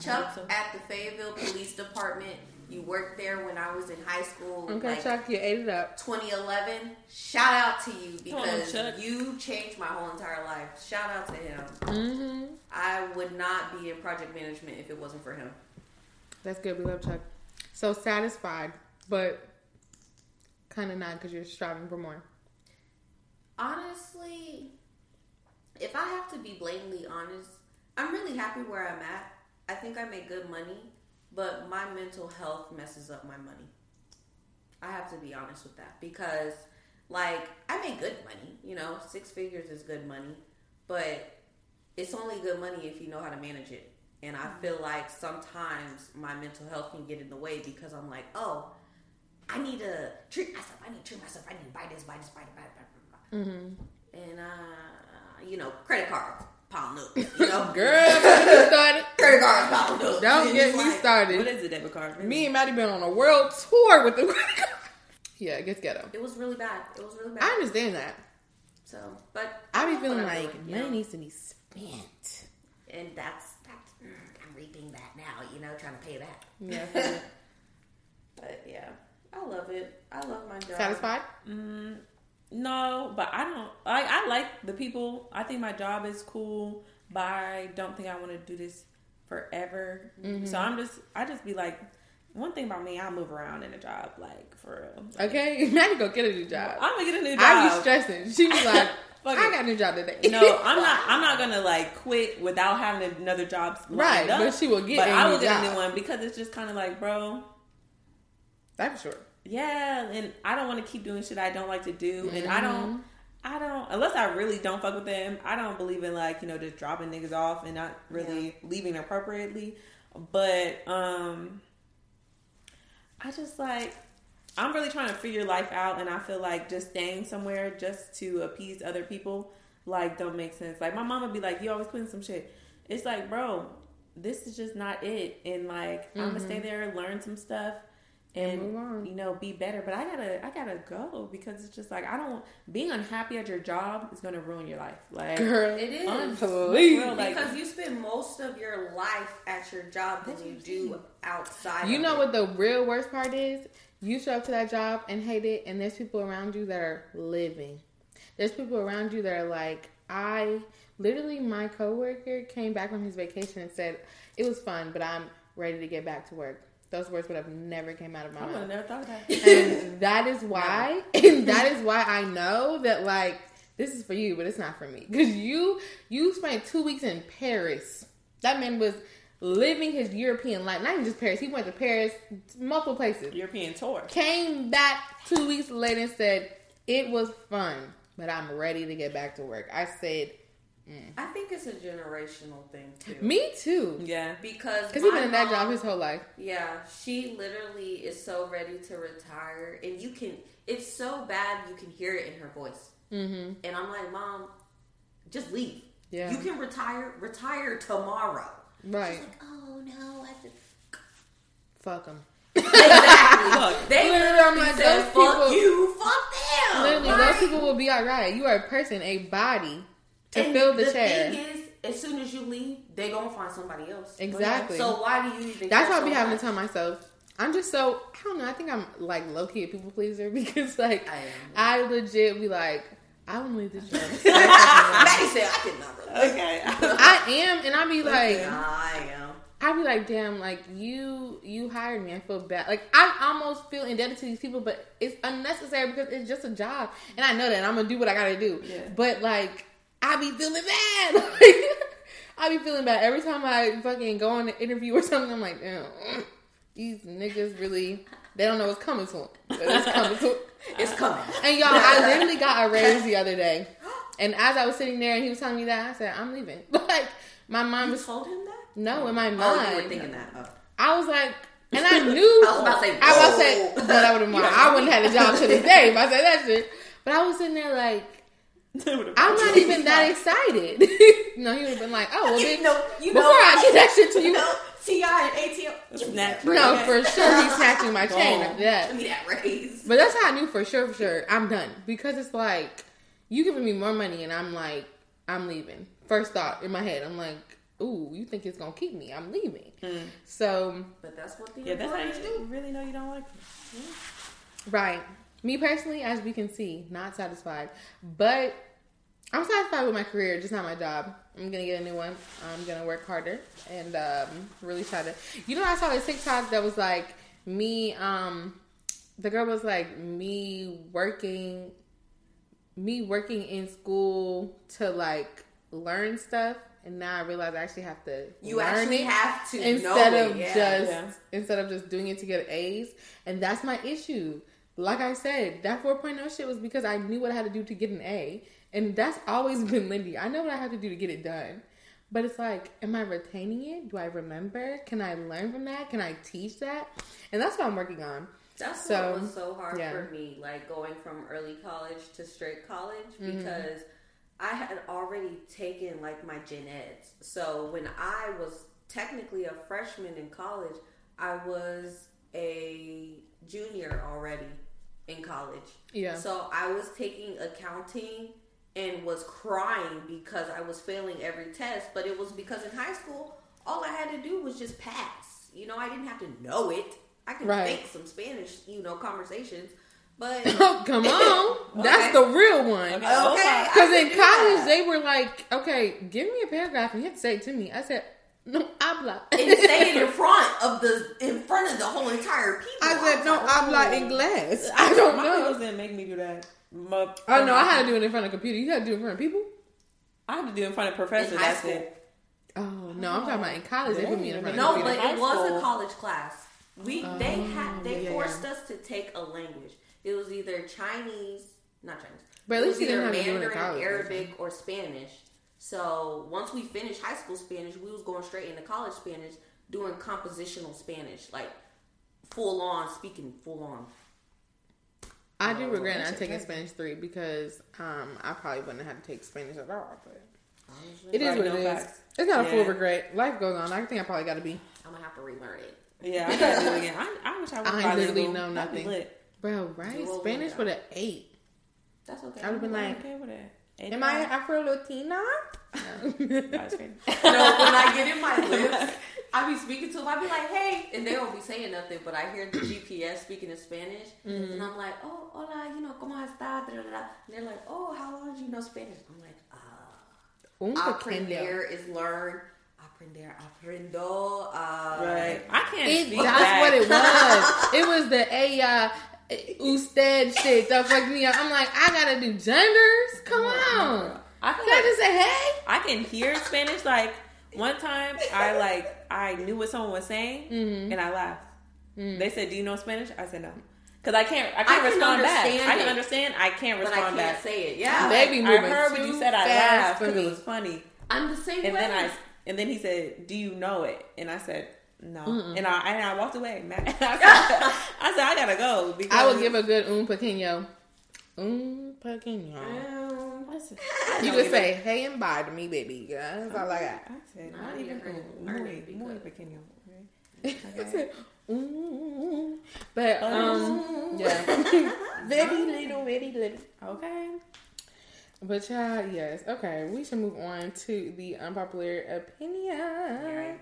Chuck at the Fayetteville Police Department. You worked there when I was in high school. Okay, like Chuck, you ate it up. 2011. Shout out to you Come on, because you changed my whole entire life. Shout out to him. Mm-hmm. I would not be in project management if it wasn't for him. That's good. We love Chuck. So satisfied, but kind of not because you're striving for more. Honestly, if I have to be blatantly honest, I'm really happy where I'm at. I think I make good money, but my mental health messes up my money. I have to be honest with that because, like, I make good money. You know, six figures is good money, but it's only good money if you know how to manage it. And I feel like sometimes my mental health can get in the way because I'm like, oh, I need to treat myself. I need to treat myself. I need to buy this, buy this, buy this, buy this, buy this. Mm-hmm. And uh, you know, credit cards piling up. You know, Girl, don't get me started. credit cards piling up. Don't get me like- started. is a debit card? Me and Maddie been on a world tour with the. Credit card. Yeah, it gets ghetto. It was really bad. It was really bad. I understand that. So, but I be feeling like you money know? needs to be spent. and that's reaping that now. You know, trying to pay that. Yeah. But yeah, I love it. I love my job. Satisfied? Mm, no, but I don't. Like I like the people. I think my job is cool, but I don't think I want to do this forever. Mm-hmm. So I'm just. I just be like. One thing about me, I move around in a job, like for real. Like, Okay, Maddie go get a new job. I'm gonna get a new job. I be stressing. She be like, Fuck I it. got a new job today. No, I'm not. I'm not gonna like quit without having another job. Right, up, but she will get But I will get a new one because it's just kind of like, bro, That's for sure. yeah, and I don't want to keep doing shit I don't like to do, and I Mm-hmm. don't, I don't, unless I really don't fuck with them, I don't believe in like you know just dropping niggas off and not really leaving appropriately. But um, I just like I'm really trying to figure life out, and I feel like just staying somewhere just to appease other people like don't make sense. Like my mom would be like, "You always quitting some shit." It's like, bro, this is just not it, and like I'm gonna stay mm-hmm. there, learn some stuff, and, move you know be better. But I gotta, I gotta go because it's just like I don't being unhappy at your job is gonna ruin your life. Like Girl, It is. please. real, like- because you spend most of your life at your job than you do outside. You of know it. what the real worst part is? You show up to that job and hate it, and there's people around you that are living. There's people around you that are like, I literally, my coworker came back from his vacation and said it was fun, but I'm ready to get back to work. Those words would have never came out of my I would have mouth, never thought of that. and that is why, and that is why I know that like this is for you, but it's not for me because you you spent two weeks in Paris. That man was living his European life. Not even just Paris. He went to Paris, multiple places. European tour. Came back two weeks later and said it was fun, but I'm ready to get back to work. I said, I think it's a generational thing too. me too. Yeah. Because Because he's my been in that mom- job his whole life. Yeah, she literally is so ready to retire, and you can. It's so bad you can hear it in her voice. Mm-hmm. And I'm like, Mom, just leave. Yeah. You can retire. Retire tomorrow. Right. She's like, Oh no, I have to. Fuck them. Exactly. Look, they literally, literally I'm like, said, those "Fuck people- you, fuck them." Literally, right? those people will be alright. You are a person, a body to And fill the, the chair. thing is, as soon as you leave, they gonna find somebody else. Exactly. So why do you even? That's why I so be having to tell myself. I'm just so I don't know. I think I'm like low key a people pleaser because like I. I legit be like I want to leave this job. Maddie said I could not relate. Okay. I am, and I be like, Nah, I am. I be like, damn, like you you hired me. I feel bad. Like I almost feel indebted to these people, but it's unnecessary because it's just a job, and I know that and I'm gonna do what I gotta do. Yeah. But like I be feeling bad. Like, I be feeling bad every time I fucking go on an interview or something. I'm like, damn, these niggas really they don't know what's coming to them. It's coming to 'em. It's uh, coming. And y'all, I literally got a raise the other day. And as I was sitting there and he was telling me that, I said, I'm leaving. Like, my mom You was, told him that? no, in my mind. Oh, you were thinking that. Oh. I was like, and I knew. I was about to say, I was about to say, but that would have I wouldn't have had a job to this day if I said that shit. But I was sitting there like, I'm not even that excited. no, he would have been like, oh, well, You bitch, know, you before know, I get that shit to you you. know, T.I. and ATL. Give me that raise. No, for sure he's snatching my chain Boom. after that. Give me that raise. But that's how I knew for sure, for sure, I'm done. Because it's like, you giving me more money and I'm like, I'm leaving. First thought in my head, I'm like, ooh, you think it's gonna keep me? I'm leaving. Hmm. So, But that's what the Yeah, that's how you do. really know you don't like it. right. Me personally, as we can see, not satisfied. But I'm satisfied with my career, just not my job. I'm gonna get a new one. I'm gonna work harder and um, really try to. You know, I saw a TikTok that was like me. Um, the girl was like me working, me working in school to like learn stuff, and now I realize I actually have to You learn actually it have to instead know of it, yeah. just Yeah. instead of just doing it to get A's, and that's my issue. Like I said, that 4.0 shit was because I knew what I had to do to get an A, and that's always been Lindy. I know what I have to do to get it done, but it's like, am I retaining it? Do I remember? Can I learn from that? Can I teach that? And that's what I'm working on. That's So, what was so hard yeah. for me, like going from early college to straight college, Mm-hmm. because I had already taken like my gen eds. So when I was technically a freshman in college, I was a junior already in college. Yeah. So I was taking accounting and was crying because I was failing every test, but it was because in high school all I had to do was just pass. You know, I didn't have to know it. I could Right. think some Spanish, you know, conversations, but Oh, come on, that's Okay. the real one. Okay. okay. Because could in college, that. they were like, okay, give me a paragraph and you have to say it to me. I said, no habla. and say it in front of the in front of the whole entire people. I said, was no like, habla oh. inglés. I don't My know. parents didn't make me do that. My- Oh, no, I had to do it in front of a computer. You had to do it in front of people? I had to do it in front of professors. That's school. it. Oh, no, I'm talking about in college. They put me in front of a No, computer. but it was a college class. We they oh, had they Oh, yeah, forced us to take a language. It was either Chinese, not Chinese. But at it least was either have it Mandarin, college, Arabic, or Spanish. So once we finished high school Spanish, we was going straight into college Spanish, doing compositional Spanish, like full on speaking, full on. I do regret not taking. Spanish 3 because um, I probably wouldn't have had to take Spanish at all. But Honestly, it is what no it is. facts. It's not a full regret. Life goes on. I think I probably got to be. I'm gonna have to relearn it. Yeah, I gotta do it again. I, I wish I was I bilingual. literally know nothing. Bro, right? Duolingo. Spanish with an 8. That's okay. I would have been like, okay with that. Ain't am I Afro Latina? That's crazy. no, when I get in my lips, I be speaking to them. I be like, "Hey," and they don't be saying nothing, but I hear the GPS speaking in Spanish, and I'm like, "Oh, hola, you know, cómo está?" Da, da, da. And they're like, "Oh, how long do you know Spanish?" I'm like, "Ah, Un pequeño. aprender is learn, aprender, aprendo." Uh, Right. I can't It, speak that's that. what it was. It was the ella, usted shit that fucked me up. I'm like, I gotta do genders? Come on. I feel Can I like just say hey? I can hear Spanish. Like one time, I like I knew what someone was saying, Mm-hmm. and I laughed. They said, "Do you know Spanish?" I said, "No." Because I can't, I I can't can respond back. understand I can understand. I can't but I respond can't back. say it. Yeah, They be I heard what you said. I laughed because it was funny. I'm the same And way. then I, and then he said, "Do you know it?" And I said, "No." And I and I walked away. I, said, I said, "I gotta go." Because I would give a good un pequeño. Un pequeño. Um, What's it? You don't could say, "Hey and bye" to me, baby. That's all I got. I said, Nah, not even heard it. un, Heard muy, it be muy good. pequeño. I Okay. said, "Mm." But um, Mm. yeah, very little, very little. Okay. But yeah, yes. Okay, we should move on to the unpopular opinion.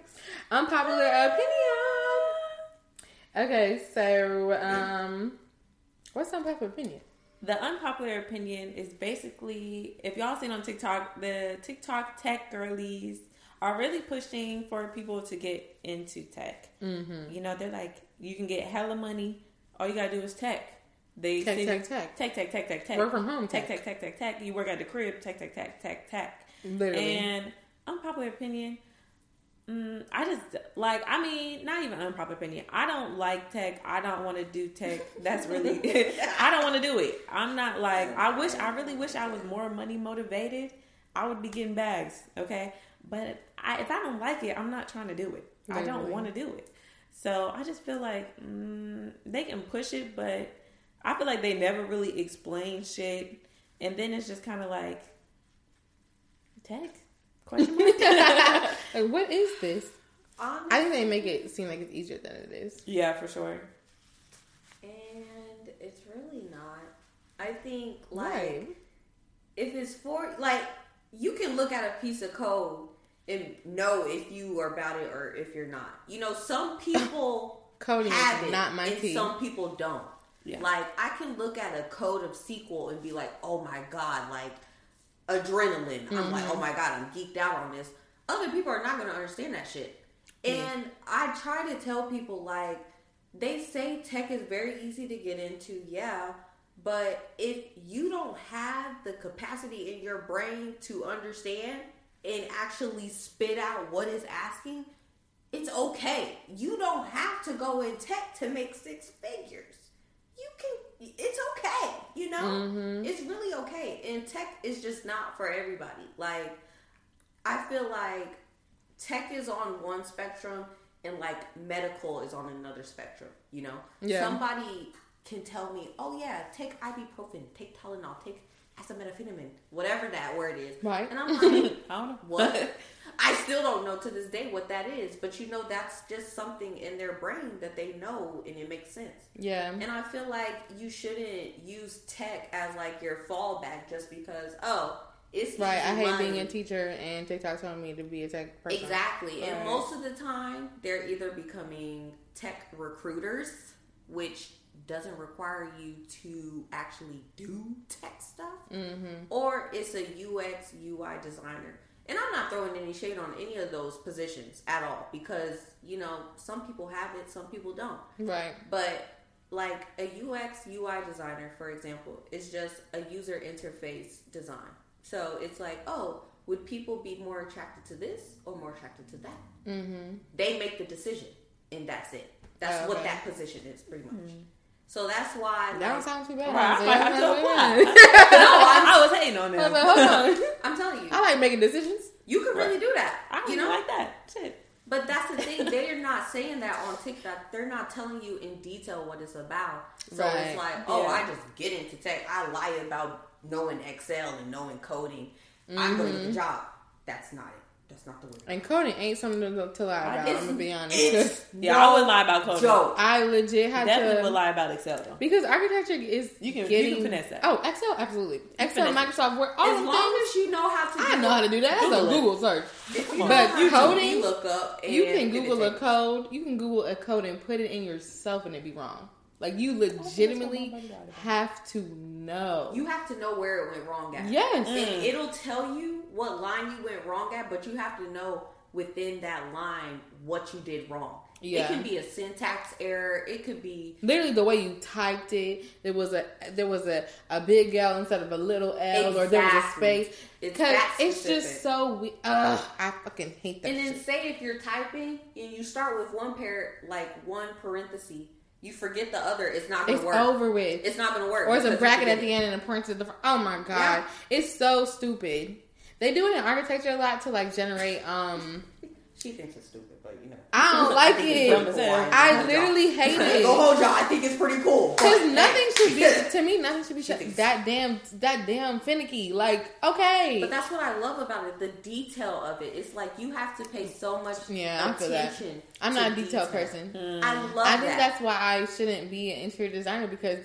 Unpopular opinion. Okay, so um, what's unpopular opinion? The unpopular opinion is basically if y'all seen on TikTok, the TikTok tech girlies are really pushing for people to get into tech. Mm-hmm. You know, they're like, you can get hella money. All you gotta do is tech. They Tech, tech, tech. tech, tech, tech, tech, tech. Work from home Tech, tech. tech, tech, tech, tech. You work at the crib. Tech, tech, tech, tech, tech. Literally. And unpopular opinion. Mm, I just like. I mean, not even unpopular opinion. I don't like tech. I don't want to do tech. That's really. I don't want to do it. I'm not like. I wish. I really wish I was more money motivated. I would be getting bags. Okay, but I, if I don't like it, I'm not trying to do it. I don't want to do it. So I just feel like mm, they can push it, but I feel like they never really explain shit, and then it's just kind of like tech question mark. like, what is this? honest, I think they make it seem like it's easier than it is. yeah, for sure. and it's really not. I think like Right. if it's for like you can look at a piece of code and know if you are about it or if you're not. You know, some people Coding is have it not my and tea. some people don't. Yeah. Like I can look at a code of SQL and be like, "Oh my god!" Like adrenaline. I'm like, Mm-hmm. "Oh my god!" I'm geeked out on this. Other people are not going to understand that shit. And I try to tell people like they say tech is very easy to get into, yeah. But if you don't have the capacity in your brain to understand and actually spit out what is asking, it's okay. You don't have to go in tech to make six figures. You can, it's okay, you know? Mm-hmm. It's really okay. And tech is just not for everybody. Like, I feel like tech is on one spectrum and like medical is on another spectrum, you know? Yeah. Somebody can tell me, oh yeah, take ibuprofen, take Tylenol, take acetaminophen, whatever that word is. Right. And I'm like, I don't know what? I still don't know to this day what that is, but you know that's just something in their brain that they know and it makes sense. Yeah. And I feel like you shouldn't use tech as like your fallback just because oh it's Right. I hate money. being a teacher and TikTok telling me to be a tech person. Exactly. And most of the time, they're either becoming tech recruiters, which doesn't require you to actually do tech stuff, Mm-hmm. or it's a UX UI designer. And I'm not throwing any shade on any of those positions at all because, you know, some people have it, some people don't. Right. But like a UX UI designer, for example, is just a user interface design. So it's like, oh, would people be more attracted to this or more attracted to that? Mm-hmm. They make the decision, and that's it. That's Oh, what that position is, pretty much. So that's why. That don't like, sound too bad. Right, I honestly. might have to That's apply. not bad. I was hating on I them. like. I'm telling you, I like making decisions. you can really do that. I don't you even know, like that. Shit. But that's the thing. They're not saying that on TikTok. They're not telling you in detail what it's about. So Right. it's like, oh, Yeah. I just get into tech. I lie about knowing Excel and knowing coding. I'm going to Mm-hmm. get the job. That's not it. That's not the way. And coding ain't something to, to lie about. It's- I'm gonna be honest. It's 'cause Yeah, I wouldn't lie about coding. Joke. I legit had Definitely to would lie about Excel though. because architecture is You can- you can finesse that. Oh, Excel, absolutely. Excel, Microsoft Word, all As long things. as you know how to. I do know how to do that. That's Google a it. Google search. If you Come know how to coding, look up. And You can Google a code. You can Google a code and put it in yourself, and it be wrong. Like you legitimately have to know. You have to know where it went wrong at. yes. And it'll tell you what line you went wrong at, but you have to know within that line what you did wrong. Yeah. It can be a syntax error. It could be Literally the way you typed it, there was a there was a, a big L instead of a little L, or there was a space. Because that it's just so we. Ugh, I fucking hate that. And then shit. say if you're typing and you start with one pair, like one parenthesis, you forget the other, it's not gonna It's work. over with. It's not gonna work. or it's a bracket at the end and a point to the. fr- Oh my god, Yeah. it's so stupid. They do it in architecture a lot to like generate. um She thinks it's stupid, but you know. I don't like think it. it's. I literally hate gonna it. Go hold y'all. I think it's pretty cool. Because But, nothing should be to me. Nothing should be She sh- that damn that damn finicky. Like okay, But that's what I love about it. The detail of it. It's like you have to pay so much Yeah, I feel that. attention. I'm not a detailed detail. person. Hmm. I love I think that. that's why I shouldn't be an interior designer because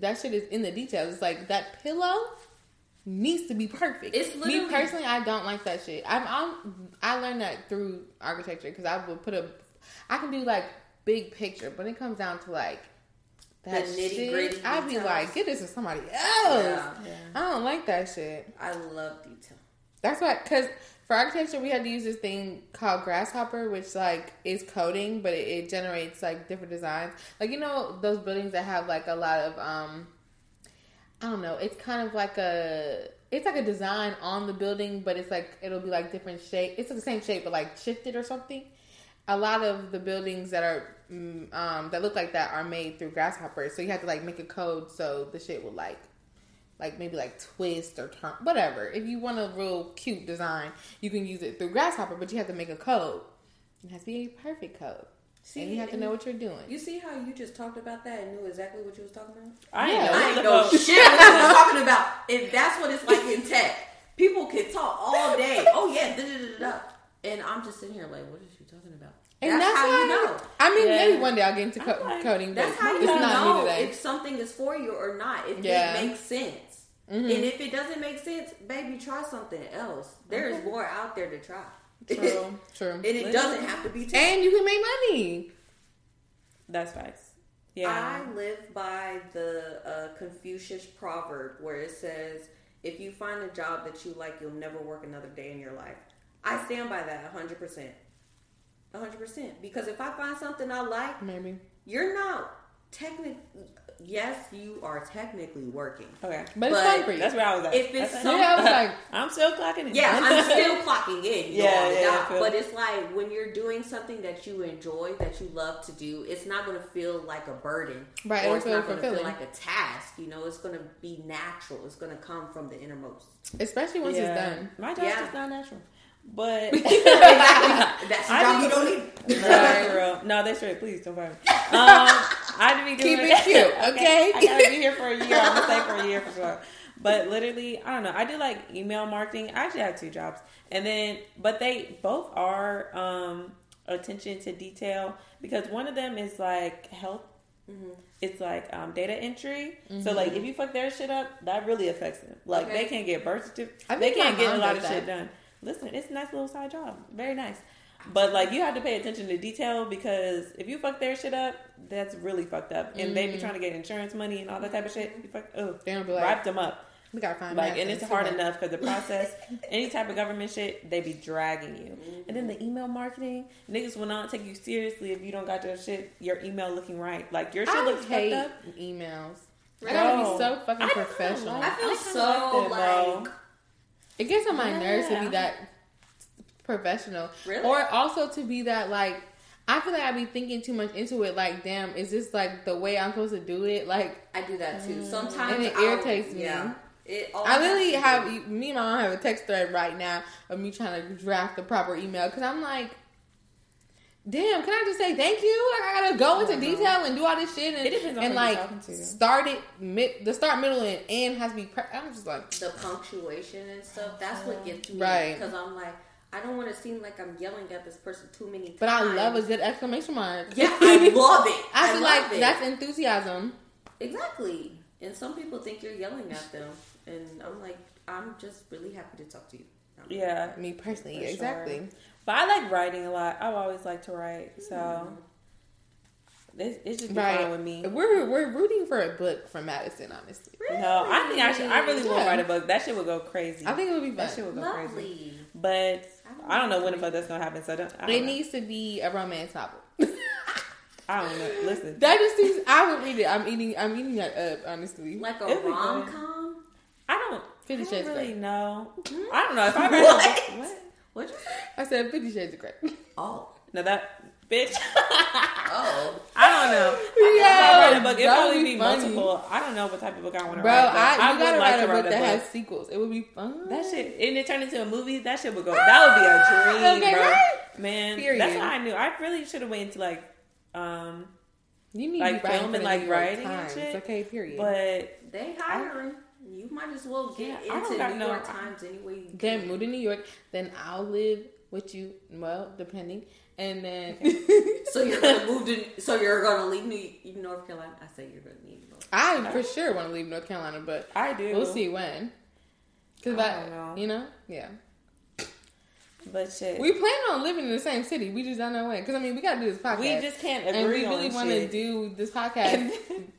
that shit is in the details. It's like that pillow needs to be perfect. It's me personally. I don't like that shit. I'm, I'm I learned that through architecture because I would put a I can do like big picture, but it comes down to like that The shit. nitty-gritty I'd be like, get this to somebody else. Yeah. I don't like that shit. I love detail. That's why, because for architecture, we had to use this thing called Grasshopper, which like is coding, but it, it generates like different designs. Like you know those buildings that have like a lot of um, I don't know. It's kind of like a it's like a design on the building, but it's like it'll be like different shape. It's the same shape, but like shifted or something. A lot of the buildings that are mm, um, that look like that are made through Grasshopper, so you have to like make a code so the shit will like like maybe like twist or turn whatever. If you want a real cute design, you can use it through Grasshopper, but you have to make a code. It has to be a perfect code. See, and you have to know what you're doing. You see how you just talked about that and knew exactly what you was talking about? I ain't Yeah. know. I ain't know fuck- shit what you was talking about. If that's what it's like in tech, people can talk all day. Oh yeah, da, da, da, da, da. and I'm just sitting here like, what is she talking about? and that's, how why you know. I mean, Yeah. maybe one day I'll get into co- like, coding, That's how you it's not know if something is for you or not. If Yeah. it makes sense. Mhm. And if it doesn't make sense, baby, try something else. There is Okay. more out there to try. True, true. and it doesn't have to be tech. And you can make money. That's facts. Yeah. I live by the uh, Confucius proverb where it says, if you find a job that you like, you'll never work another day in your life. I stand by that 100%. 100%. Because if I find something I like, Maybe. you're not technically, yes, you are technically working. okay. But, it's But fun for you. That's where I was at. If it's That's some- yeah, I was like, I'm still clocking in. Yeah, I'm still clocking in. You Yeah, know, on the yeah, dot. I feel- but it's like when you're doing something that you enjoy, that you love to do, it's not going to feel like a burden, Right, Or it's not going to feel like a task. You know, it's going to be natural. It's going to come from the innermost. especially once Yeah. it's done. My job's Yeah. just not natural. But. That's the job you don't need. no, for real. No, that's right. Please don't fire me. Um, I be doing Keep it cute, okay? I gotta be here for a year. I'm gonna stay for a year for sure. But literally, I don't know. I do like email marketing. I actually have two jobs, and then but they both are um, attention to detail because one of them is like health. It's like um, data entry. So like if you fuck their shit up, that really affects them. Like Okay. they can't get birth certificate. They can't get a lot of shit done. Listen, it's a nice little side job. Very nice. But like you have to pay attention to detail because if you fuck their shit up, that's really fucked up. And they be mm-hmm. trying to get insurance money and all that type of shit. You fuck, oh, They're gonna be like, wrap them up. we gotta find Like, and it's hard see enough because the process, any type of government shit, they be dragging you. And then the mm-hmm. email marketing, niggas will not take you seriously if you don't got your shit, your email looking right. Like your shit I looks hate fucked up. emails. I gotta be so fucking I professional. like- I feel I so like that, like. It gets on my nerves to Yeah. be that professional. Really? Or also to be that like I feel like I'd be thinking too much into it. Like, damn, is this like the way I'm supposed to do it? Like, I do that too. Sometimes And it I'll- irritates me. Yeah. It all I literally has to have me and my mom have a text thread right now of me trying to draft the proper email because I'm like, damn, can I just say thank you? Like, I gotta go into detail and do all this shit and It and like start it mid the start middle and end has to be. Pre- I'm just like, the punctuation and stuff. That's what gets me. Right. Because I'm like, I don't want to seem like I'm yelling at this person too many times. but I love a good exclamation mark. Yeah, I love it. I feel like it. that's enthusiasm. exactly. And some people think you're yelling at them, and I'm like, I'm just really happy to talk to you. I'm- Yeah. Me personally, For exactly. sure. But I like writing a lot. I've always liked to write. So Mm-hmm. it's, it's just Right. fine with me. We're we're rooting for a book from Madison, honestly. No, I think I should. I really want to write a book. That shit would go crazy. I think it would be fun. that shit would go crazy. But I don't know when the fuck that's gonna happen. So I don't. I It don't, know. needs to be a romance novel. I don't know. Listen, that just seems. I would read it. I'm eating. I'm eating that up. Honestly, Like a It'd rom com. I don't. Fifty I Shades don't of really Grey. know. Hmm? I don't know if I read What? a book. What? What'd you say? I said Fifty Shades of Grey. Oh, No, that bitch. Oh, I don't know. Yo, If I write a book, it'd that would probably be be multiple. I don't know what type of book I want to Bro, write. but I, you would gotta like write to a book that has sequels. It would be fun. That shit, and it turned into a movie. That shit would go. That would be a dream, Okay, bro. right? Man, Period. that's how I knew. I really should have waited to like, um, You need Like to be writing film and, like, New York writing and shit. Okay, period. but they hiring. You might as well get Yeah, into New no- York Times anyway. You then move to New York. Then I'll live with you. Well, depending. And then So you're gonna move to. So you're gonna leave New North Carolina. I say you're gonna leave North. Carolina. I for sure want to leave North Carolina, but I do. we'll see when. Cause I I, don't know. you know, yeah. But shit, We plan on living in the same city. We just don't know when. Because I mean, we got to do this podcast. we just can't agree and we really want to do this podcast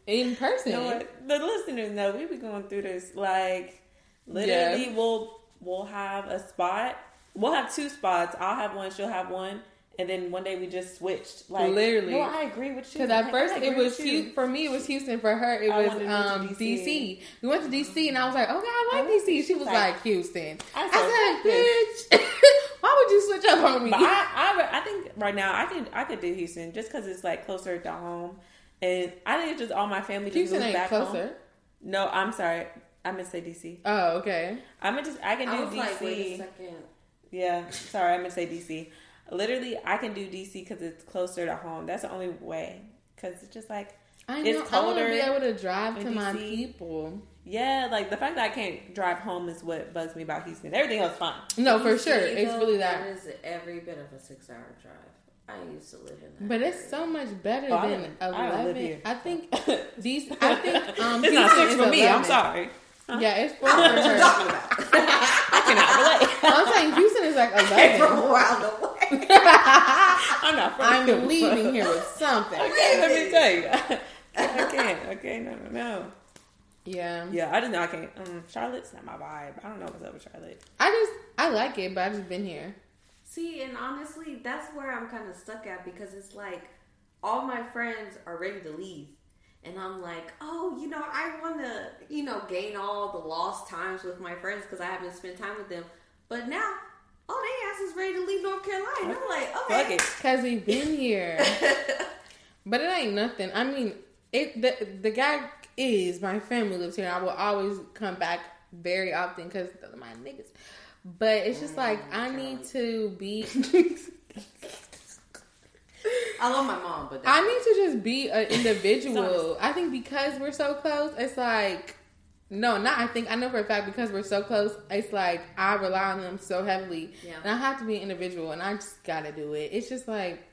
in person. You know what? The listeners know we be going through this. Like, literally, we'll we'll have a spot. We'll have two spots. I'll have one. She'll have one. And then one day we just switched. Like, Literally. no, I agree with you. Because at Like, first it was with you. Hu- for me it was Houston. For her it I was wanted to move to um, DC. DC. We went to DC and I was like, okay, I like I like DC. She was Like, like, Houston. I I said, said, bitch, why would you switch up on me? But I, I, I think right now I can I could do Houston just because it's like closer to home, and I think it's just all my family just Houston moved ain't back closer. home. No, I'm sorry, I meant to say DC. Oh, okay. I'm gonna just I can I do was DC. like, wait a second. yeah, sorry, I meant to say DC. Literally, I can do DC because it's closer to home. That's the only way. Because it's just like I know. It's I want to colder be able to drive in to my people. yeah, like the fact that I can't drive home is what bugs me about Houston. Everything else fine. No, for DC, sure. It's though, really That that. is every bit of a six-hour drive. I used to live in that. But it's area. so much better Oh, than don't- I live eleven. here. I think these. I think um, it's not six is for me. I'm 11. Sorry. Yeah, it's four I for don't know what her. talking about. I cannot relate. I'm saying Houston is like Came from eleven. around the. I'm not. from I'm here. leaving here with something. Okay, let me tell you. I can't. Okay, no, no, no. Yeah. Yeah, I just know I can't. Um, Charlotte's not my vibe. I don't know what's up with Charlotte. I just I like it, but I've just been here. See, and honestly, that's where I'm kind of stuck at because it's like all my friends are ready to leave. And I'm like, oh, you know, I want to, you know, gain all the lost times with my friends because I haven't spent time with them. But now, oh, they ass is ready to leave North Carolina. I'm like, okay. Cause we've been here, but it ain't nothing. I mean, it the the guy is my family lives here. and I will always come back very often because my niggas. But it's just oh like I need to be. I love my mom, but I need to just be an individual. I think because we're so close, it's like no, not I think I know for a fact because we're so close, it's like I rely on them so heavily. Yeah. And I have to be an individual and I just gotta do it. It's just like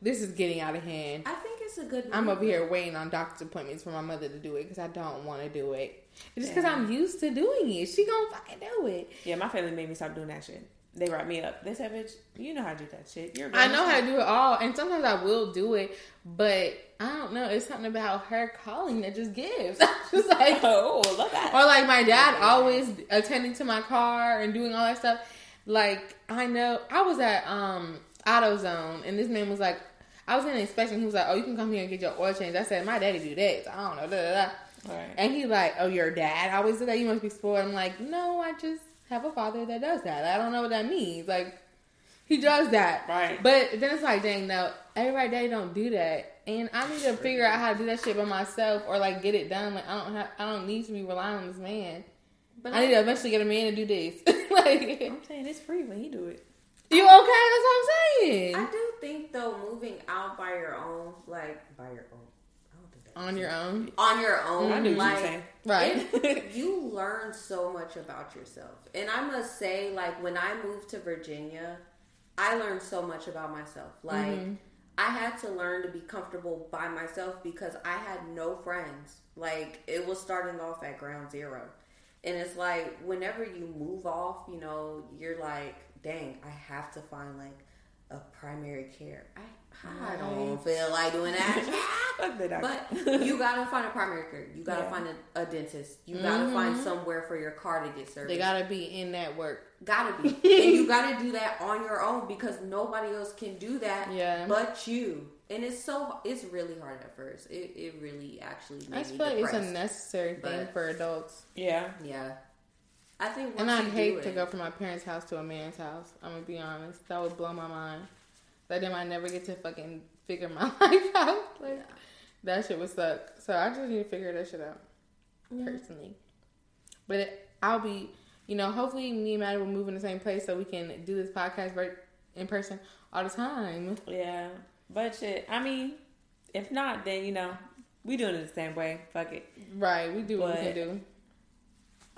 this is getting out of hand. I think it's a good. I'm move. over here waiting on doctor's appointments for my mother to do it because I don't want to do it. It's just because Yeah. I'm used to doing it. She gonna fucking do it. Yeah, my family made me stop doing that shit. They write me up. They said, "Bitch, you know how to do that shit. You're." I know how to do it all, and sometimes I will do it, but I don't know. It's something about her calling that just gives. just like, Oh, love that. or like my dad always attending to my car and doing all that stuff. Like I know I was at um AutoZone, and this man was like, I was in an inspection. He was like, "Oh, you can come here and get your oil change." I said, "My daddy do that." So I don't know. Da, da, da. Right. And he like, "Oh, your dad always do that. You must be spoiled." I'm like, "No, I just have a father that does that. I don't know what that means." Like, he does that, Right. But then it's like, dang, no, everybody daddy don't do that, and I need to figure out how to do that shit by myself or like get it done. Like, I don't have, I don't need to be relying on this man. But I need to eventually get a man to do this. like, I'm saying it's free when he do it. you okay? That's what I'm saying. I do think though, moving out by your own, like by your own, I don't think that On your own, on your own, I knew what you like saying. right? it- you learn so much about yourself. And I must say, like when I moved to Virginia, I learned so much about myself. Like Mm-hmm. I had to learn to be comfortable by myself because I had no friends. Like it was starting off at ground zero. And it's like whenever you move off, you know, you're like, dang, I have to find like a primary care. I I don't feel like doing that. Fuck the doctor. But you gotta find a primary care. You gotta Yeah. find a, a dentist. You gotta find somewhere for your car to get serviced. Mm-hmm. They gotta be in that work. gotta be, and you gotta do that on your own because nobody else can do that. Yeah. but you. And it's so it's really hard at first. It it really actually I made just me feel like it's a necessary thing But- for adults. yeah. yeah. I think, And I'd hate do to go from my parents' house to a man's house. I'm gonna be honest. That would blow my mind. Like then I never get to fucking figure my life out. Like that shit would suck. So I just need to figure that shit out personally. But it, I'll be, you know, hopefully me and Maddie will move in the same place so we can do this podcast right in person all the time. Yeah, but shit. I mean, if not, then you know we doing it the same way. Fuck it. Right, we do what we can do.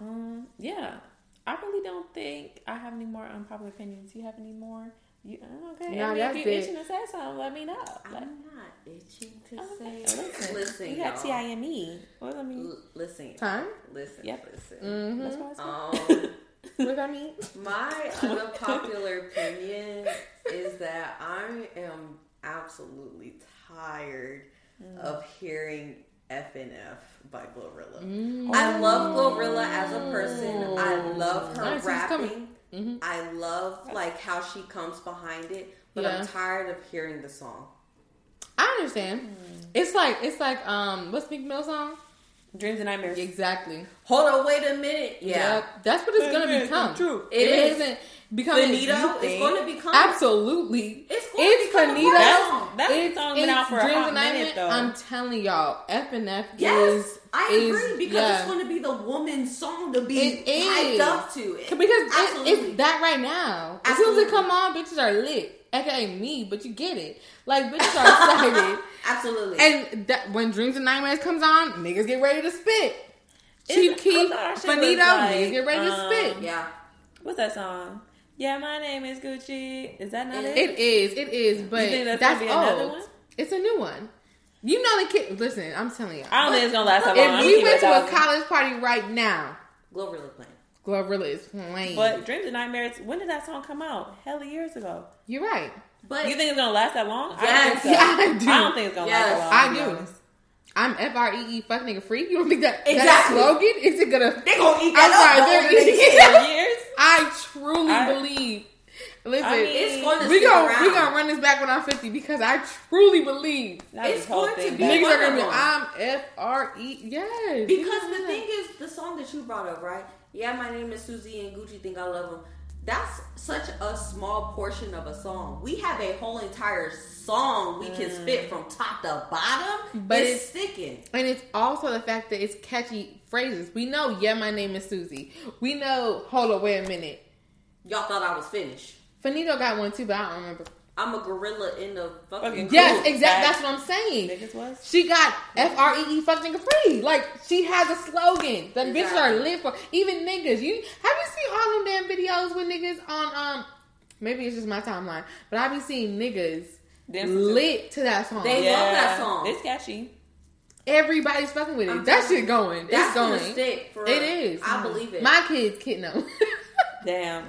Um, yeah. I really don't think I have any more unpopular opinions. You have any more? You okay? Nah, I mean, that's if you're it. itching to say something, let me know. Like, I'm not itching to okay, say. listen, Listen, you got y'all. TIME. What I mean? L- listen, Time? listen, Yep. listen. Mm-hmm. That's what I said. Um, What I mean? my unpopular opinion is that I am absolutely tired of hearing F and F by Glorilla. Mm. I love Glorilla as a person. I love her I see what's rapping. Coming. Mhm. I love like how she comes behind it, but Yeah. I'm tired of hearing the song. I understand. It's like it's like um, what's Meek Mill song? Dreams and nightmares. Exactly. Hold on, wait a minute. Yeah, Yep. That's what it's gonna become. True. It If is. isn't becoming Finito you is think, going to become absolutely. It's going It's to become a Finito. pop That's- song. That It's- song been out for a hot and minute though. I'm telling y'all, F and F Yes, is. I is- agree because yeah. it's going to be the woman's song to be It is. hyped up to. It. because it, Absolutely. it's that right now. As soon as it come on, bitches are lit. AKA me, but you get it. Like bitches are excited. Absolutely. And that, when Dreams and Nightmares comes on, niggas get ready to spit. Chief I Keef, thought Finito, like, niggas get ready to um, spit. yeah, What's that song? Yeah, my name is Gucci. Is that not it? It is, it is, but think that's that's, gonna be another old. one? It's a new one. You know the kid. Listen, I'm telling you. I don't think it's gonna last that long. If I'm we went to a college party right now, Glorilla playing. Glorilla is playing. But Dreams and Nightmares, when did that song come out? Hella years ago. you're right. But You think it's gonna last that long? I Yes. don't think so. Yeah, I do. I don't think it's gonna Yes, last that long. I do. honest. I'm F R E E fuck nigga free. You don't think that that slogan is it gonna? they gonna eat I'm that sorry, up. they're over the eating years. For years? I truly I- believe. Listen, I mean, It's going to we stick gonna around. we gonna run this back when I'm 50 because I truly believe That It's this going to be niggas are gonna be. wonderful. I'm F R E. Yes, Because the thing is, the song that you brought up, right? Yeah, my name is Susie and Gucci think I love him. That's such a small portion of a song. We have a whole entire song we can spit mm. from top to bottom, But it's, it's- sticking. And it's also the fact that it's catchy phrases. We know, yeah, my name is Susie. We know, hold on, wait a minute. Y'all thought I was finished. Finito got one too, but I don't remember. I'm a gorilla in the fucking. Fucking. Yes, exactly. That's what I'm saying. Niggas was. She got F R E E fuck nigga free. Like she has a slogan that bitches are lit for. Even niggas. You have you seen all them damn videos with niggas on um maybe it's just my timeline, but I be seeing niggas Dancing to- lit to that song. They- love that song. It's catchy. Everybody's fucking with it. I'm that shit going. That's it's gonna stick for It is. I believe it. My kids kid know. Damn.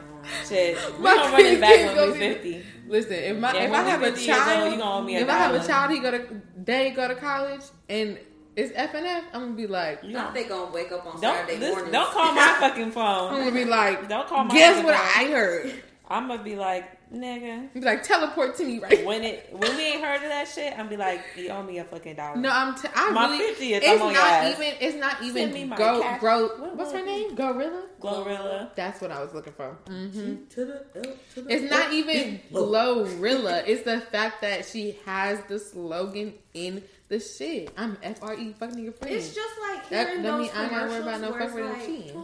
Shit. We My gonna run kids it back when go we 50. Listen, if my Yeah, if I have a 50 years old, child, you gonna owe me a if I have a child, he go to they go to college and it's F and F. I'm gonna be like, You I know. think they gonna wake up on Don't, Saturday listen, mornings. don't call my fucking phone. I'm gonna be like, Don't call my guess what phone. I heard. I'm gonna be like, nigga. Be like, teleport to me right. When it when we ain't heard of that shit, I'm be like, you owe me a fucking dollar. No, I'm. T- I My really. 50th, it's I'm on your not ass. even. It's not Send me even. my Go. cash. Grow. What What's her name? Gorilla. Glorilla. That's what I was looking for. hmm To the to the It's not even Low. Glorilla. It's the fact that she has the slogan in the shit. I'm F R E fucking nigga free. It's just like that hearing that those mean I ain't gotta worry about no commercials fuck where with it's no like, cheating.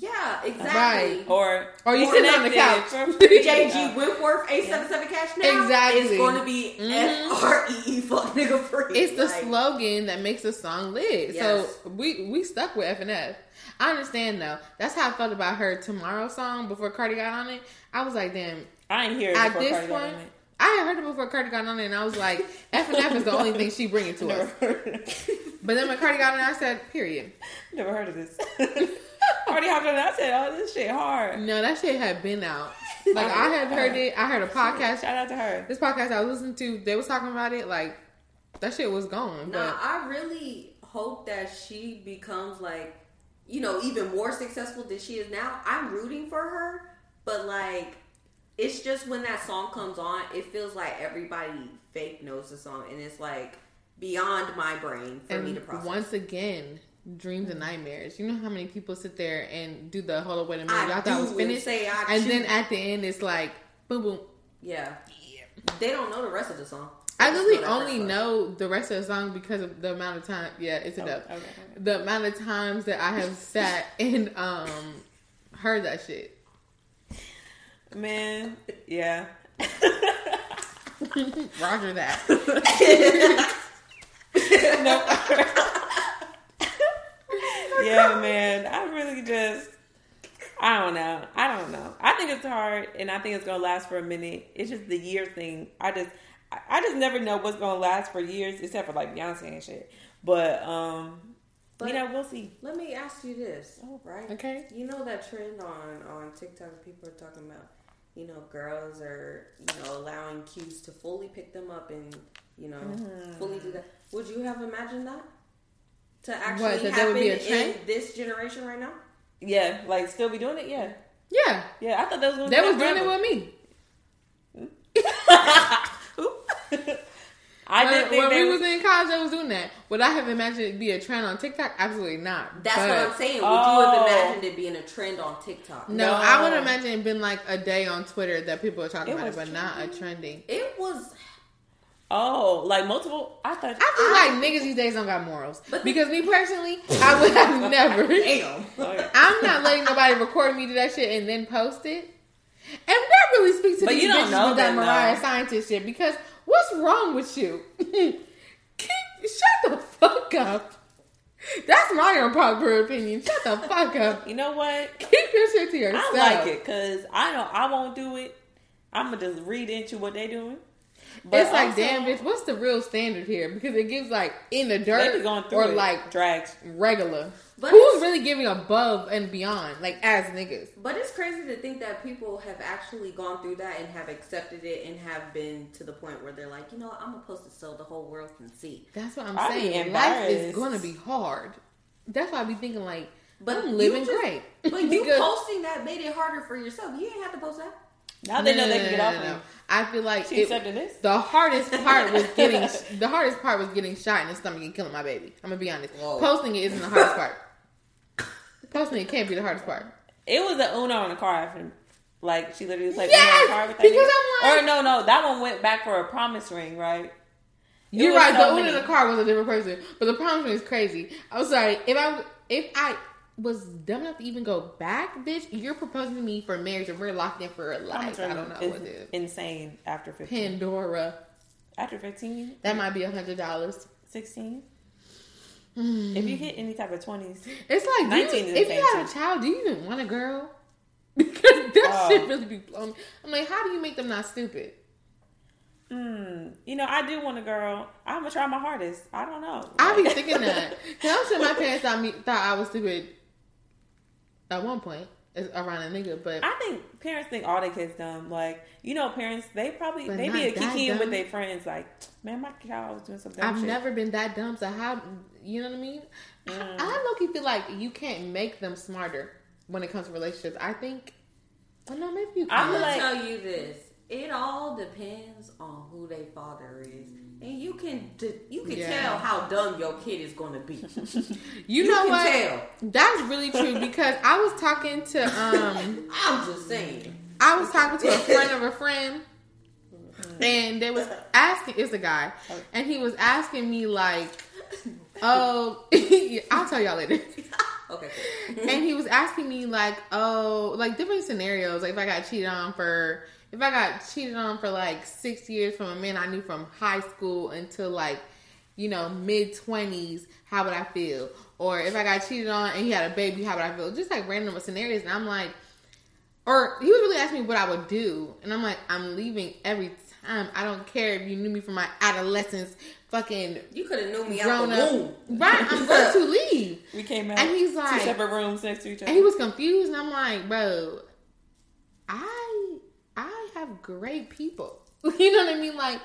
Yeah, exactly. Right. Or Or you sitting on the couch. for free. JG Wentworth, 877 Cash Now. Exactly. It's going to be Mhm. F R E E fuck nigga free. It's the Like, slogan that makes a song lit. Yes. So we we stuck with F and F. I understand though. That's how I felt about her Tomorrow song before Cardi got on it. I was like, damn. I ain't hear it At before this Cardi got point, on it. I had heard it before Cardi got on it, and I was like, F and F is the only thing she bringing to us. heard of it. But then when Cardi got on it, I said, period. Never heard of this. Cardi hopped on it. I said, "Oh, this shit hard." No, that shit had been out. Like I had heard it. I heard a podcast. Shout out to her. This podcast I was listening to, they was talking about it. Like that shit was gone. Nah, But I really hope that she becomes like, you know, even more successful than she is now. I'm rooting for her, but like, it's just when that song comes on, it feels like everybody fake knows the song, and it's like beyond my brain for me to process. once again, dreams and nightmares. You know how many people sit there and do the hold up wait a minute, I y'all thought it was finished, say I and choose. then at the end it's like boom boom Yeah. They don't know the rest of the song. I They just literally that only first know the rest of the song because of the amount of time. Yeah, it's a dub. okay, okay. The amount of times that I have sat and um heard that shit. Man, yeah. Roger that. No. yeah, man. I really just, I don't know. I don't know. I think it's hard, and I think it's gonna last for a minute. It's just the year thing. I just, I- I just never know what's gonna last for years, except for like Beyonce and shit. But um, But- you know, we'll see. Let me ask you this, Oh, right? Okay. You know that trend on on TikTok? People are talking about, you know, girls are you know allowing cues to fully pick them up and you know fully do that. Mm-hmm. Would you have imagined that to actually What, that that happen would be a in this generation right now? Yeah, like still be doing it. Yeah, Yeah. yeah. I thought that was gonna They be was doing it with me. I when did think when we was, was in college, I was doing that. Would I have imagined it be a trend on TikTok? Absolutely not. That's But- what I'm saying. Would you Oh. have imagined it being a trend on TikTok? No, No. I would imagine it been like a day on Twitter that people are talking It about it, was but not a trending. It was. oh, like multiple. I thought. I feel like niggas these days don't got morals. But- because me personally, I would have never. Damn. Oh. I'm not letting nobody record me do that shit and then post it. And that really speaks to But these you don't bitches know with that them, Mariah though. Scientist shit. Because what's wrong with you? Keep, shut the fuck up. That's my unpopular opinion. Shut the fuck up. You know what? Keep your shit to yourself. I like it because I know I won't do it. I'm gonna just read into what they doing. But it's like, also, damn, bitch, what's the real standard here? Because it gives like in the dirt going or it. like drags. regular. But Who's really giving above and beyond, like as niggas? But it's crazy to think that people have actually gone through that and have accepted it and have been to the point where they're like, you know, I'm gonna post it so the whole world can see. That's what I'm I'd saying. Life is gonna be hard. That's why I be thinking like, But I'm living just- great. But you posting that made it harder for yourself. You ain't have to post that. Now they know No, they can get off no, of no. I feel like She it- accepted this. the hardest part was getting the hardest part was getting shot in the stomach and killing my baby. I'm gonna be honest. Whoa. Posting it isn't the hardest part. Posting it can't be the hardest part. It was an Uno in the car after, like she literally was like Yes! Uno in the car with that Because. I'm like- or no, no, that one went back for a promise ring, right? You're right. so the one in the car was a different person, but the promise ring is crazy. I'm sorry. If I if I was dumb enough to even go back, bitch, you're proposing to me for marriage and we're locked in for life. I don't know what it is. insane after 15. Pandora. After 15, That might be a hundred dollars. 16. If you hit any type of 20s, It's like, 19 you, if you have a child, do you even want a girl? Because that Oh. shit really be blowing. me. I'm like, how do you make them not stupid? mm, you know, I do want a girl. I'm gonna try my hardest. I don't know. I be thinking that. Cause I'm sure my parents thought me thought I was stupid at one point as- around a nigga, but I think parents think all their kids dumb. Like, you know, parents they probably But they be a that kikiing with their friends. Like, man, my child was doing something. I've shit. never been that dumb. So how you know what I mean? I, Mm. I low-key feel like you can't make them smarter when it comes to relationships. I think. Well, no, maybe you can. I I'm gonna like- tell you this: it all depends on who their father is, and you can you can Yeah. tell how dumb your kid is going to be. you, you know what? tell. That's really true because I was talking to um I'm just saying. I was talking to a friend of a friend, and they was asking. It's a guy, and he was asking me like, "Oh, I'll tell y'all later." Okay. Cool. and he was asking me like, "Oh, like different scenarios. Like if I got cheated on for, if I got cheated on for like six years from a man I knew from high school until like, you know, mid twenties, how would I feel? Or if I got cheated on and he had a baby, how would I feel? Just like random scenarios, and I'm like." Or he was really asking me what I would do, and I'm like, I'm leaving every time. I don't care if you knew me from my adolescence, fucking You could have knew me out grown the up. womb. Right, I'm going to leave. We came out And he's two like- separate rooms next to each other. And he was confused, and I'm like, bro, I I have great people. You know what I mean? Like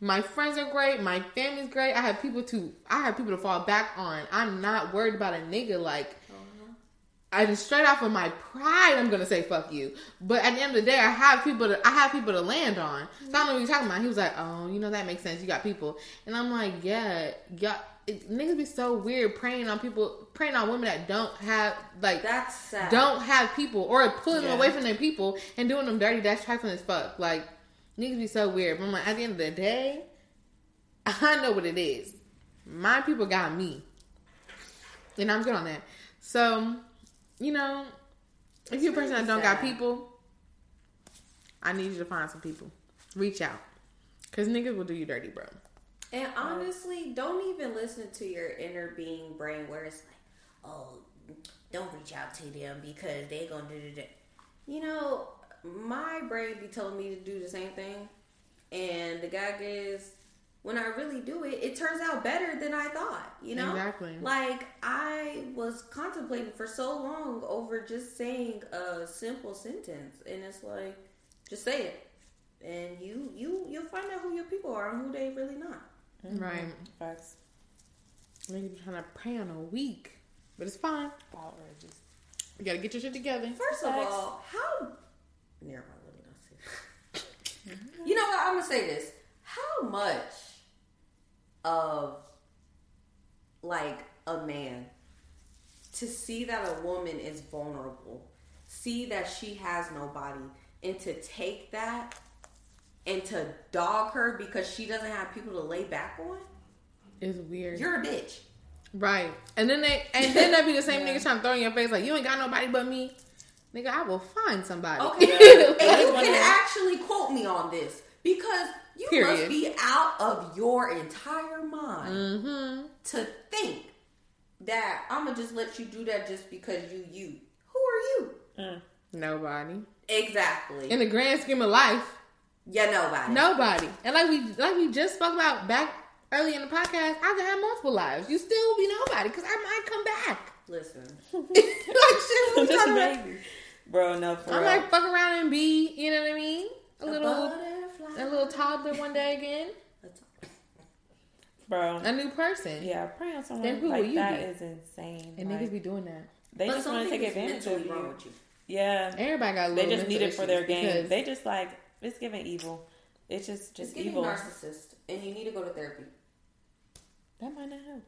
my friends are great, my family's great. I have people to I have people to fall back on. I'm not worried about a nigga like uh-huh. I just straight off of my pride, I'm gonna say fuck you. But at the end of the day, I have people to I have people to land on. So I don't know what you're talking about. He was like, "Oh, you know that makes sense. You got people," and I'm like, "Yeah, yeah." It, niggas be so weird preying on people, preying on women that don't have like That's sad. don't have people or pulling them away from their people and doing them dirty. That's trifling as fuck. Like Niggas be so weird. But I'm like, at the end of the day, I know what it is. My people got me. And I'm good on that. So, you know, if you're a person that don't got people, I need you to find some people. Reach out. Cause niggas will do you dirty, bro. And um, honestly, don't even listen to your inner being brain where it's like, oh, don't reach out to them because they're gonna do that. You know, my brain be telling me to do the same thing, and the guy is when I really do it, it turns out better than I thought. You know, Exactly. Like I was contemplating for so long over just saying a simple sentence, and it's like, just say it, and you you you'll find out who your people are and who they really not. Mm-hmm. Right. Facts. Niggas be trying to prey on a week. But it's fine. Outrageous. You gotta get your shit together. First of all, how never mind, let me not say that. You know what? I'm gonna say this. How much of like a man to see that a woman is vulnerable, see that she has nobody, and to take that and to dog her because she doesn't have people to lay back on? is weird. You're a bitch. right. And then they and then they be the same Yeah. niggas trying to throw in your face like you ain't got nobody but me. Nigga, I will find somebody. Okay. And you can actually quote me on this because you must be out of your entire mind mm-hmm. to think that I'm gonna just let you do that just because you you. Who are you? Mm. Nobody. Exactly. In the grand scheme of life, yeah, nobody. nobody. And like we like we just spoke about back early in the podcast, I can have multiple lives. You still be nobody because I might come back. Listen. like shit, what we Just maybe. Bro, no, for I real. might fuck around and be, you know what I mean? A little butterfly. a little toddler one day again. Bro. A new person. Yeah, prey on someone Then who will you that be? is insane. And Like, niggas be doing that. they but just want to take advantage mentally of wrong you. with you. Yeah, Everybody got a they just need it for their issues game. They just like it's giving evil. It's just Just just giving evil. narcissist, and you need to go to therapy. That might not help.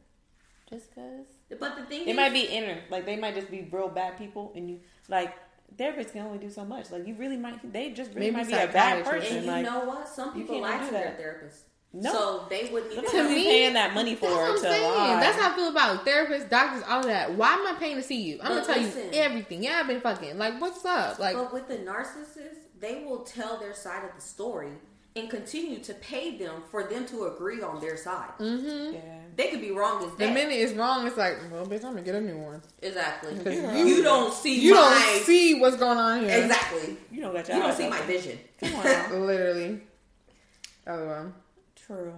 Just cause But the thing it is, might be inner, like they might just be real bad people, and you like therapists can only do so much. Like you really might, they just really Maybe might be a bad person. and you like know what? Some people cannot lie do to their therapist, No. so they wouldn't even. Look To me, paying that money for That's what I'm saying. lie. That's how I feel about therapists, doctors, all of that. Why am I paying to see you? I'm But gonna tell listen. you everything. Yeah, I've been fucking. Like, what's up? Like, But with the narcissist, they will tell their side of the story and continue to pay them for them to agree on their side. mm-hmm. yeah. They could be wrong as The that. minute it's wrong, it's like, well, bitch, I'm gonna get a new one. exactly. Because You're you, You don't see you my don't see what's going on here. exactly. You don't got your You don't eyes see my open. vision. Come on. Literally. Oh well. True.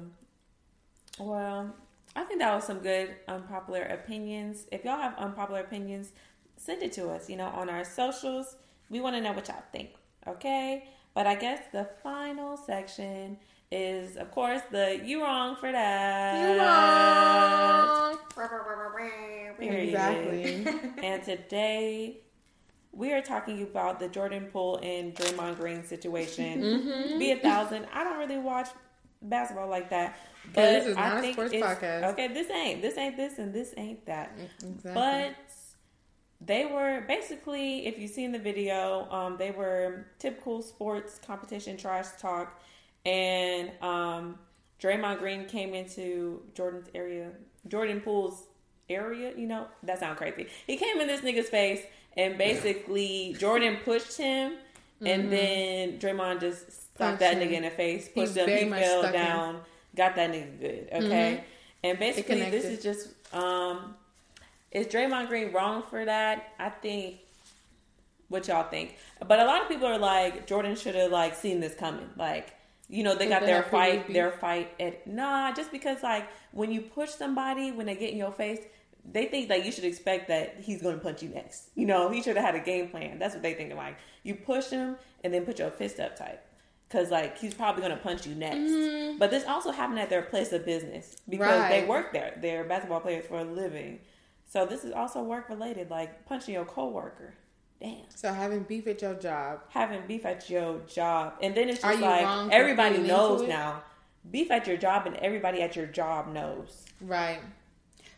Well, I think that was some good unpopular opinions. If y'all have unpopular opinions, send it to us, you know, on our socials. We want to know what y'all think, okay? But I guess the final section is, of course, the you wrong for that. You wrong. Exactly. And today we are talking about the Jordan Poole and Draymond Green situation. Mm-hmm. Be a thousand. I don't really watch basketball like that. But Yeah, this is I not a think sports podcast. Okay, this ain't this ain't this and this ain't that. Exactly. But they were basically, if you've seen the video, um, they were typical sports competition trash talk, and um, Draymond Green came into Jordan's area, Jordan Poole's area. You know that sounds crazy. He came in this nigga's face, and basically Jordan pushed him, and then Draymond just Mm-hmm. Stopped that him. nigga in the face, He pushed him, he fell down, got that nigga good. Okay, and basically this is just um is Draymond Green wrong for that? I think what y'all think. But a lot of people are like Jordan should have like seen this coming. Like, you know, they got their fight their fight at nah, just because like when you push somebody when they get in your face, they think like you should expect that he's gonna punch you next. You know, he should have had a game plan. That's what they think like. You push him and then put your fist up tight. Cause like he's probably gonna punch you next, but this also happened at their place of business because they work there. They're basketball players for a living, so this is also work related, like punching your coworker. Damn, so having beef at your job. having beef at your job, and then it's just like everybody knows now. Beef at your job, and everybody at your job knows. Right.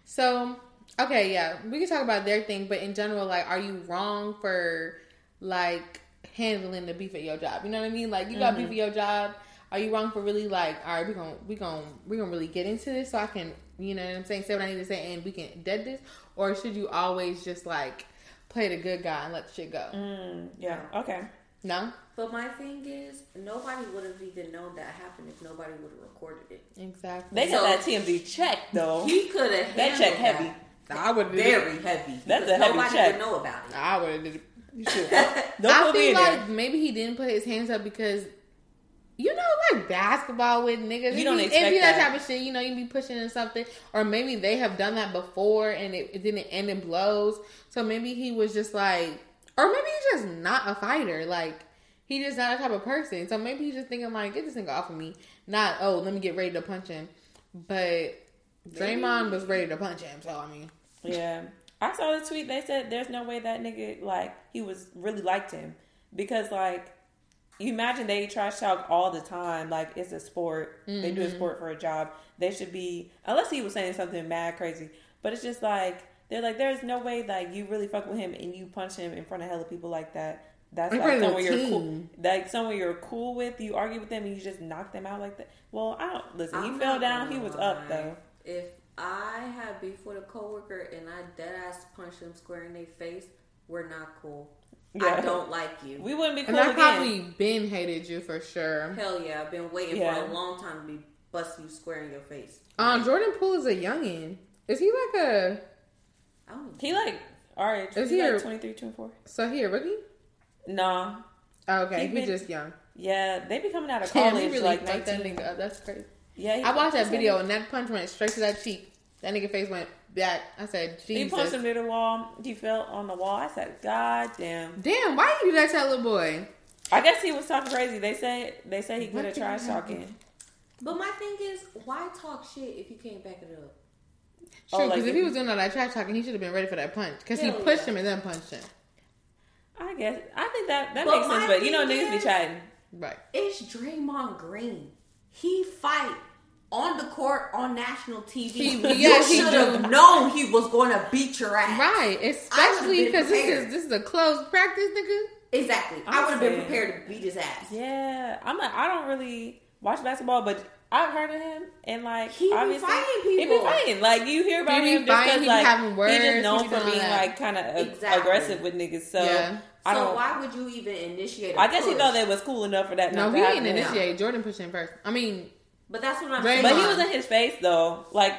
So, okay, yeah, we can talk about their thing, but in general, like, are you wrong for like handling the beef at your job. You know what I mean? Like you got beef mm-hmm. at your job. Are you wrong for really like? All right, we're gonna we gonna we gonna really get into this so I can you know what I'm saying say what I need to say and we can dead this, or should you always just like play the good guy and let the shit go? Mm, yeah. Okay. No, But my thing is, nobody would have even known that happened if nobody would have recorded it. exactly. They got So- that TMZ check though. He could have That check heavy. I would very heavy. That's a heavy nobody check. would know about it. I would have did. You should. Don't I feel like there. maybe he didn't put his hands up because you know, like basketball with niggas. You don't expect be that, that. type of shit. You know, you be pushing in something, or maybe they have done that before and it, it didn't end in blows. So maybe he was just like, or maybe he's just not a fighter. Like he just not a type of person. So maybe he's just thinking like, get this nigga off of me. Not oh, let me get ready to punch him. But Draymond was ready to punch him. So I mean, Yeah. I saw the tweet. They said there's no way that nigga like he was really liked him because like you imagine they trash talk all the time. Like it's a sport. They do a mm-hmm. sport for a job. They should be unless he was saying something mad crazy. But it's just like they're like there's no way like you really fuck with him and you punch him in front of hella people like that. That's like someone you're cool, like someone you're cool with. You argue with them and you just knock them out like that. Well, I don't listen. He I'm fell down. He was lie. up though. If I had beef with a coworker and I dead ass punched them square in their face, we're not cool. Yeah. I don't like you. We wouldn't be cool and I again. probably been hated you for sure. Hell yeah, I've been waiting Yeah. for a long time to be bust you square in your face. Um, Jordan Poole is a youngin. Is he like a? I don't He like all right. age. Is he he like a- 23, 24? So he a rookie? Nah. Oh, okay, He he's been- just young. Yeah, they be coming out of college he really like fucked 19. that nigga up. That's crazy. Yeah, I watched that he video and that punch went straight to that cheek. That nigga face went back. I said, He Jesus. punched him near the wall. He fell on the wall. I said, God damn. Damn, why you do that to that little boy? I guess he was talking crazy. They say they say he What could have tried talking. But my thing is, why talk shit if you can't back it up? Oh, True, like because if if he he- was doing all that trash talking, he should have been ready for that punch. Because he pushed yeah. him and then punched him. I guess I think that that But makes sense. But you know, thing niggas be chatting. Right. It's Draymond Green. He fight on the court on national TV. He- you should have known he was going to beat your ass. Right. Especially because this is this is a closed practice, nigga. Exactly. I I'm would have been prepared to beat his ass. Yeah, I'm. A, I don't really watch basketball, but I've heard of him and like He be fighting He be people. fighting. Like you hear about He him fighting, because he be like having words, he's just known he for being like kind of Exactly. aggressive with niggas. So Yeah. I so why would you even initiate? I guess he thought that was cool enough for that. No, he didn't initiate. Jordan pushed him first. I mean, But that's what I'm Draymond. saying. But he was in his face though. Like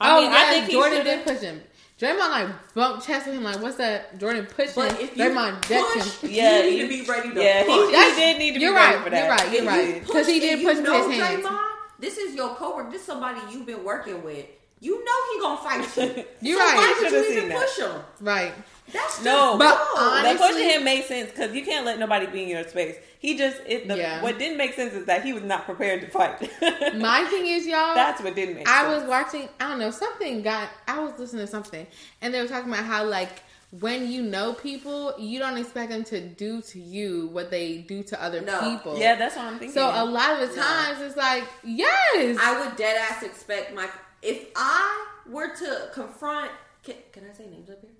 I oh mean, yeah, I think Jordan should've- did push him. Draymond like bumped chest with him like, what's that? Jordan pushed him. If Draymond decked push, him. Yeah, you need he- to be ready to Yeah, he, push. he That's- did need to be you're ready right, for that. you're right, you're If right. you 'Cause he did and push with his hands. Draymond, this is your coworker. This is somebody you've been working with. You know he gonna fight you. You're so right. Why You would should've you even seen that. push him? Right. That's just No, But honestly- The pushing him made sense because you can't let nobody be in your space. He just it. The, Yeah. What didn't make sense is that he was not prepared to fight. My thing is, y'all. That's what didn't make I sense. was watching. I don't know. Something got. I was listening to something, and they were talking about how like when you know people, you don't expect them to do to you what they do to other No. people. Yeah, that's what I'm thinking. So a lot of the No. times it's like, yes, I would dead ass expect my if I were to confront. Can, can I say names up here?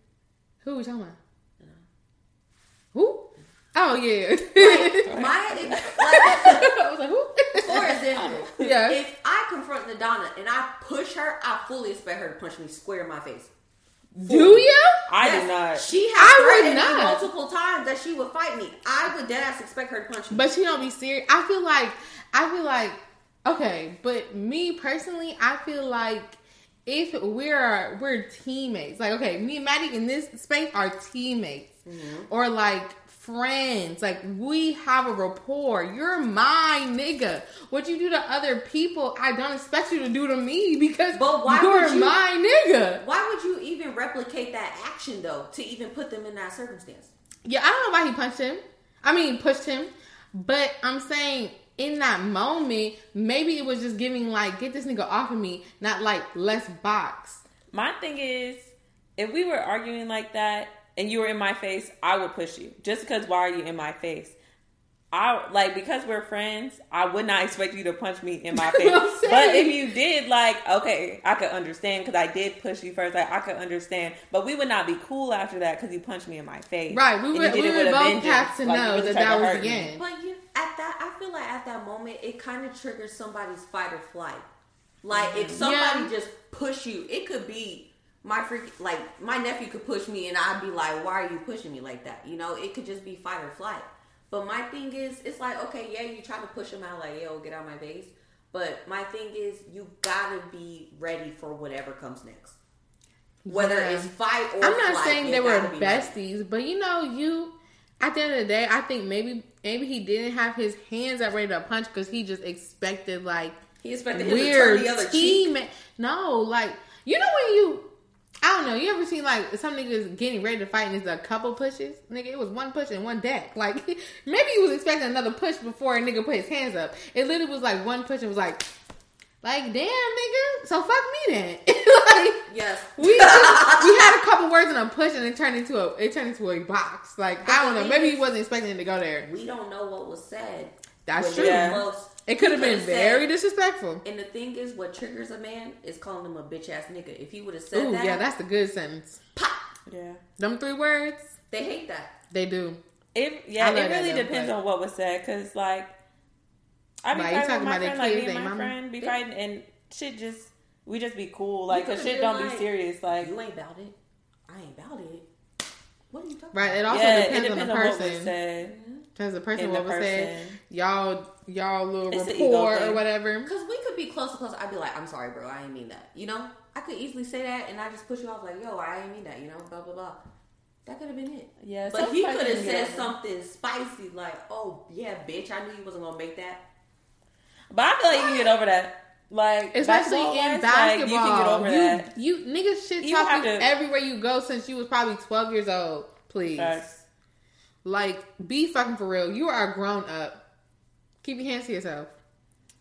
who we talking about? Who? Oh yeah. My like, I was like, who? for example, Yeah. if I confront Nadana and I push her, I fully expect her to punch me square in my face. Do you? I Yes, did not. She has I would threatened me not. multiple times that she would fight me. I would dead ass expect her to punch me. But she don't be serious. I feel like I feel like okay, but me personally, I feel like if we're we're teammates, like okay, me and Maddie in this space are teammates mm-hmm. or like friends. Like we have a rapport. You're my nigga. What you do to other people, I don't expect you to do to me because But why you're would you- my nigga. Why would you even replicate that action though to even put them in that circumstance? Yeah, I don't know why he punched him. I mean, pushed him. But I'm saying in that moment, maybe it was just giving like, get this nigga off of me, not like let's box. My thing is, if we were arguing like that and you were in my face, I would push you. Just because why are you in my face? I like because we're friends. I would not expect you to punch me in my face. But if you did, like, okay, I could understand because I did push you first. Like, I could understand, but we would not be cool after that because you punched me in my face. Right, we would did we would both vengeance. have to Like, you know really that tried to that was hurt the me. end. But you at that, I feel like at that moment, it kind of triggers somebody's fight or flight. Like if somebody Mm-hmm. Yeah. just push you, it could be my freak. Like my nephew could push me, and I'd be like, "Why are you pushing me like that?" You know, it could just be fight or flight. But my thing is, it's like, okay, yeah, you try to push him out, like, yo, get out my face. But my thing is, you gotta be ready for whatever comes next. Whether Yeah. it's fight or I'm not flight, saying they were gotta ready. besties, but you know, you at the end of the day, I think maybe maybe he didn't have his hands up ready to punch because he just expected like He expected him weird to turn the other cheek. No, like you know when you. I don't know. You ever seen like some niggas getting ready to fight and it's a couple pushes? Nigga, it was one push and one deck. Like maybe he was expecting another push before a nigga put his hands up. It literally was like one push and was like, like damn nigga. So fuck me then. like Yes. we just, we had a couple words in a push and it turned into a it turned into a box. Like But I don't know. Maybe he wasn't expecting it to go there. we don't know what was said. That's true. close. It could have been could've said- very disrespectful. And the thing is, what triggers a man is calling him a bitch ass nigga. If he would have said Ooh, that, yeah, that's a good sentence. pop, Yeah. Them three words, they hate that. they do. It yeah, it really though, depends but- on what was said because like I be Like, you fighting talking with my about their friend, like me and my mama? friend be Yeah. fighting and shit just we just be cool like cause shit don't like, be serious like You ain't about it. I ain't about it. What are you talking Right. It also yeah, depends, it depends on the on, what was person. said Because the person in what the was said, y'all y'all little It's rapport or whatever. Because we could be close to close. I'd be like, I'm sorry, bro. I didn't mean that. You know, I could easily say that, and I just push you off like, yo, I didn't mean that. You know, blah blah blah. That could have been it. Yeah, But he could have said something spicy like, "Oh yeah, bitch, I knew you wasn't gonna make that." But I feel like you can get over that. Like Especially basketball-wise, in like, basketball. you can get over you, that. you niggas shit You talk to- everywhere you go since you was probably twelve years old. Please. Facts. Like, be fucking for real. You are a grown up. Keep your hands to yourself.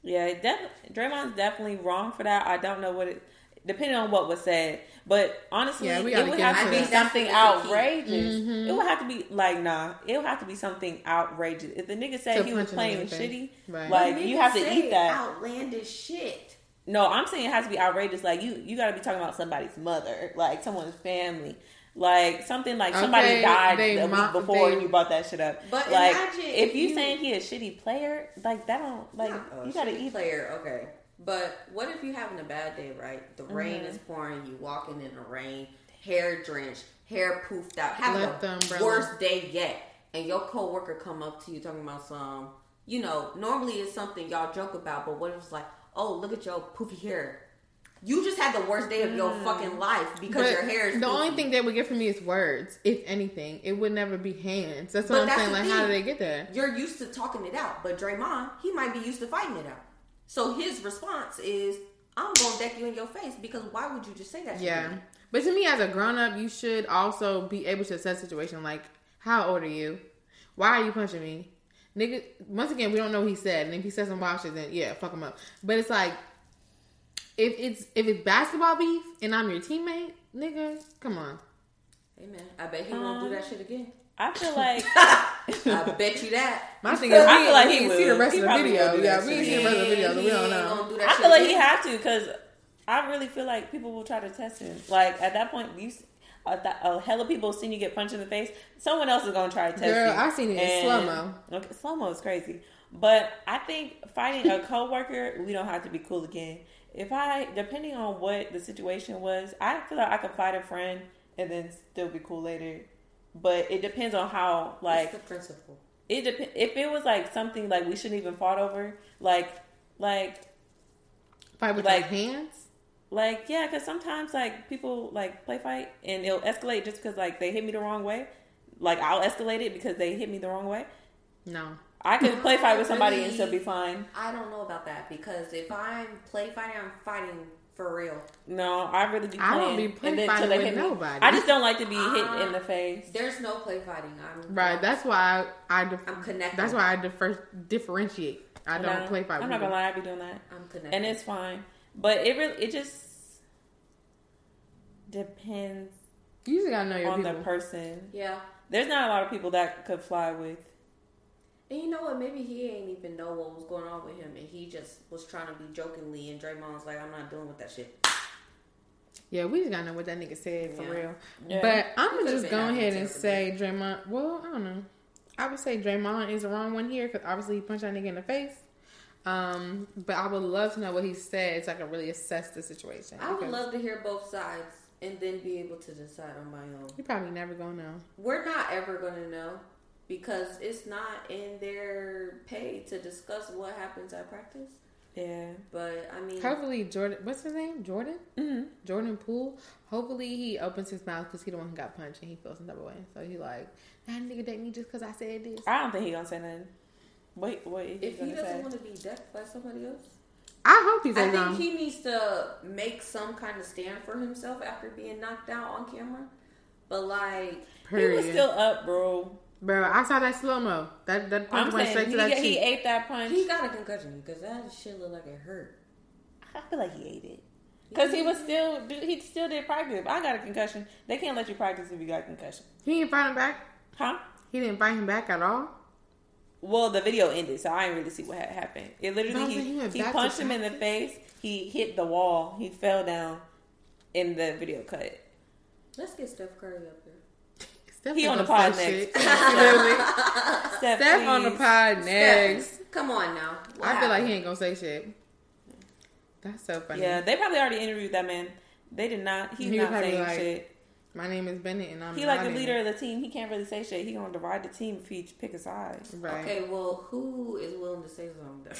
Yeah, def- Draymond's definitely wrong for that. I don't know what it, depending on what was said, but honestly, Yeah, we it would have to be that. something That's the key. outrageous. Mhm. It would have to be like, nah, it would have to be something outrageous. If the nigga said To he was playing in the face. shitty, Right. like you have to eat that. outlandish shit. No, I'm saying it has to be outrageous. Like you, you got to be talking about somebody's mother, like someone's family, like something like somebody Okay, died a mo- week before they- and you brought that shit up. But like imagine if you, you- saying he a shitty player, like that don't like you got to shitty eat. player, okay. But what if you having a bad day, right? The rain Mhm. is pouring, you walking in the rain, hair drenched, hair poofed out, the the worst day yet, and your coworker come up to you talking about some, you know, normally it's something y'all joke about, but what if it's like, oh, look at your poofy hair. You just had the worst day of your mm. fucking life because But your hair is the poofy. only thing they would get from me is words, if anything. It would never be hands. That's what But I'm that's saying. Like, how thing. do they get there? You're used to talking it out, but Draymond, he might be used to fighting it out. So his response is, "I'm gonna deck you in your face because why would you just say that?" to Yeah. me? But to me, as a grown up, you should also be able to assess the situation. Like, how old are you? Why are you punching me? Nigga, once again, we don't know what he said. And if he says some wild shit, then yeah, fuck him up. But it's like, if it's if it's basketball beef and I'm your teammate, nigga, come on. Hey man, I bet he won't do um, that shit again. I feel like I bet you that. My thing is, we, I feel like we he didn't see the rest He of the video. Yeah, we didn't shit. see the rest of the video, so we don't know. do that I feel like he again. have to because I really feel like people will try to test him. Like at that point, you s- a, th- a hell of people seen you get punched in the face. Someone else is gonna try to test Girl, you. I seen it in slow-mo. Okay, slow mo is crazy, but I think fighting a coworker, we don't have to be cool again. If I, depending on what the situation was, I feel like I could fight a friend and then still be cool later. But it depends on how, like, It's the principle. it dep- if it was like something like we shouldn't even fought over, like, like Fight with Like- your hands? like yeah, because sometimes like people like play fight and it'll escalate just because like they hit me the wrong way. Like I'll escalate it because they hit me the wrong way. No. I could play fight with somebody and still be fine. I don't know about that because if I'm play fighting, I'm fighting for real. No, I really be I don't be play and then fighting till with hit me. nobody. I just don't like to be hit Uh, in the face. There's no play fighting. I'm Right. That's why I, I dif- I'm connected. That's why I defer, differentiate. I don't No, play fight. I'm with not gonna lie, I be doing that, I'm connected. and it's fine. But it really, it just depends You just gotta know your on people. the person. yeah. There's not a lot of people that could fly with. And you know what? Maybe he ain't even know what was going on with him, and he just was trying to be jokingly. And Draymond's like, "I'm not dealing with that shit." Yeah, we just gotta know what that nigga said for Yeah. real. Yeah. But I'm gonna just go ahead and say Draymond. Well, I don't know. I would say Draymond is the wrong one here because obviously he punched that nigga in the face. Um, but I would love to know what he said so I can really assess the situation. I would love to hear both sides and then be able to decide on my own. You're probably never gonna know. We're not ever gonna know because it's not in their pay to discuss what happens at practice. Yeah. But I mean, Hopefully, Jordan. What's his name? Jordan. hmm Jordan Poole. Hopefully, he opens his mouth because he the one who got punched and he feels some type of way. So he like that nigga date me just because I said this. I don't think he gonna say nothing. Wait, wait. if he doesn't want to be decked by somebody else, I hope he's. I think he needs to make some kind of stand for himself after being knocked out on camera. But like, He was still up, bro. Bro, I saw that slow mo. That that punch I'm went straight he, to that he cheek. ate that punch. he got a concussion because that shit looked like it hurt. I feel like he ate it. Cause he was still, he still did practice. I got a concussion. They can't let you practice if you got a concussion, He didn't fight him back. huh? He didn't fight him back at all. Well, the video ended, so I didn't really see what had happened. It literally he, he he punched him in the face. He hit the wall. He fell down. In the video cut, Let's get Steph Curry up here. Steph He on the pod next. Steph, Steph on the pod next. Steph, come on now. What I feel like he ain't gonna say shit. That's so funny. Yeah, they probably already interviewed that man. They did not. He's He not saying like, shit. My name is Bennett, and I'm He like the leader it. of the team. He can't really say shit. He gonna divide the team if he pick a side. Right. Okay, well, who is willing to say something?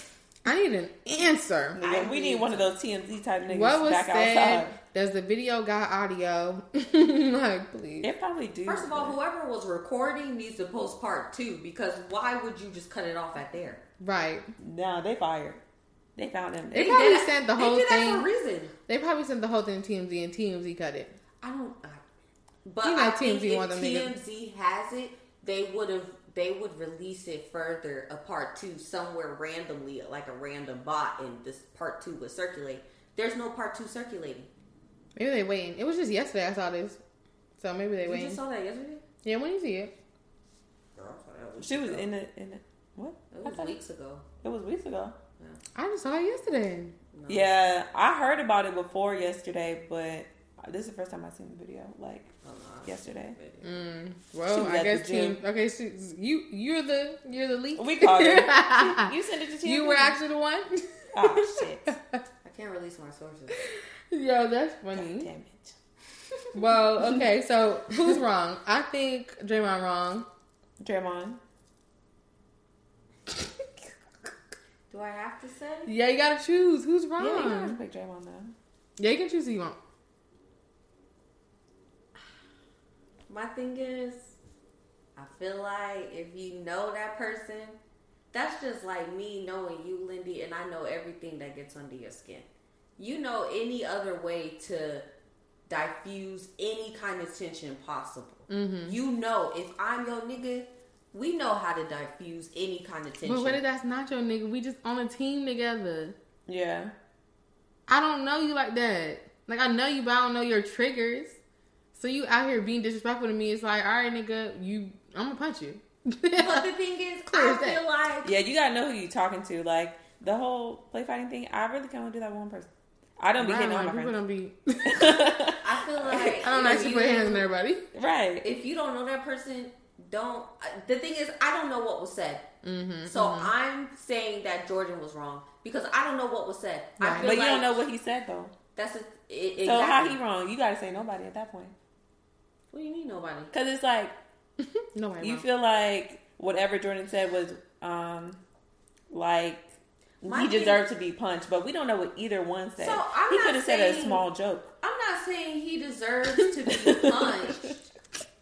I need an answer. I we need need one of those TMZ type niggas What was back said? outside. Does the video got audio? like, please. It probably do. First of all, but- whoever was recording needs to post part two because why would you just cut it off at there? Right. Nah, they fired. They found him. They They, probably did that- sent the they whole did that thing. for a reason. They probably sent the whole thing to TMZ, and TMZ cut it. I don't. I, but You know I think TMZ if want them niggas- TMZ has it, they would have. They would release it further, a part two somewhere randomly, like a random bot, and this part two would circulate. There's no part two circulating. Maybe they waiting. It was just yesterday I saw this, so maybe they You waiting. just saw that yesterday. yeah, when you see it, Girl, I saw that weeks she was ago. in the in the what? It was weeks ago. It was weeks ago. I just saw it yesterday. No. Yeah, I heard about it before yesterday, but this is the first time I seen the video. Like Oh, yesterday. Mm, well, I guess team. Okay, she, you you're the you're the leak. We called her. you sent it to team. you were actually the one. Oh shit! I can't release my sources. Yo, that's God funny. damn it! Well, okay, so who's wrong? I think Draymond wrong. Draymond. Do I have to say? Yeah, you gotta choose. Who's wrong? Yeah, you don't have to pick Draymond though. Yeah, you can choose who you want. My thing is, I feel like if you know that person, that's just like me knowing you, Lindy, and I know everything that gets under your skin. You know any other way to diffuse any kind of tension possible. Mm-hmm. You know, if I'm your nigga, we know how to diffuse any kind of tension. But what if that's not your nigga? We just on a team together. Yeah. I don't know you like that. Like I know you, but I don't know your triggers. So you out here being disrespectful to me. It's like, all right, nigga, you, I'm gonna punch you. but the thing is, Clear I as that. feel like Yeah, you gotta know who you talking to. Like the whole play fighting thing. I really can only do that with one person. I don't be Right, hitting all like, my people friends. don't be. I feel like I don't if actually put hands on everybody. Right. if you don't know that person, don't. The thing is, I don't know what was said. Mm-hmm. So I'm saying that Jordan was wrong because I don't know what was said. I Right. feel But you don't know what he said though. That's a, it, So how he wrong? You gotta say nobody at that point. What do you mean nobody? Cause it's like No way. you wrong. feel like whatever Jordan said was um like My he thing- deserved to be punched, but we don't know what either one said. So, I'm he not could have said a saying- small joke. I'm not saying he deserves to be punched,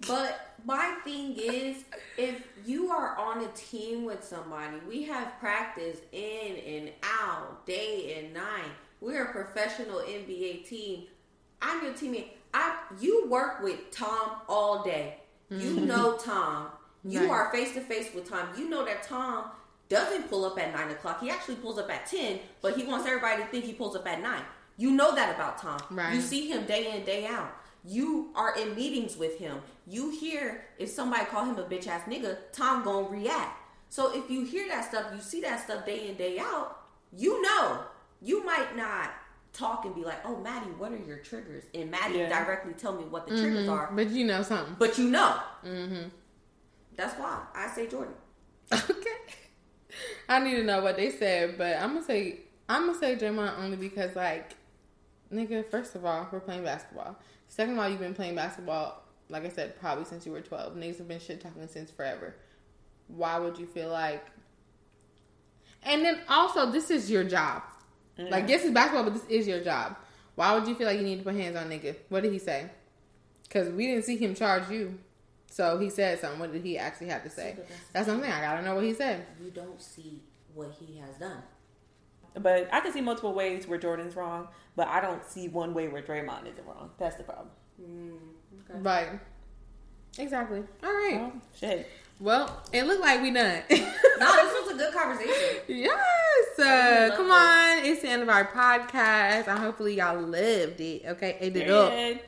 but my thing is, if you are on a team with somebody, we have practice in and out, day and night. We're a professional NBA team. I'm your teammate. I you work with Tom all day. You mm-hmm. know Tom. You Right. are face to face with Tom. You know that Tom doesn't pull up at nine o'clock. He actually pulls up at ten, but he wants everybody to think he pulls up at nine. You know that about Tom. Right. You see him day in, day out. You are in meetings with him. You hear if somebody call him a bitch ass nigga, Tom gonna react. So if you hear that stuff, you see that stuff day in day out, you know. You might not talk and be like, "Oh, Maddie, what are your triggers?" And Maddie Yeah. directly tell me what the triggers are, But you know something. but you know. Mm-hmm. That's why I say Jordan. Okay. I need to know what they said, but I'm gonna say I'm gonna say Draymond only because like, nigga. First of all, we're playing basketball. Second of all, you've been playing basketball, like I said, probably since you were 12. Niggas have been shit talking since forever. Why would you feel like? And then also, this is your job. Like, yes, it's basketball, but this is your job. Why would you feel like you need to put hands on nigga? What did he say? Because we didn't see him charge you. So he said something. What did he actually have to say? but that's- That's something I gotta know what he said. You don't see what he has done. But I can see multiple ways where Jordan's wrong, but I don't see one way where Draymond isn't wrong. That's the problem. Mm, okay. Right. Exactly. All right. Well, shit. Well, it looked like we done. No, this was a good conversation. yes. Uh, come it. on. It's the end of our podcast. I hopefully y'all loved it. Okay. It up. Period.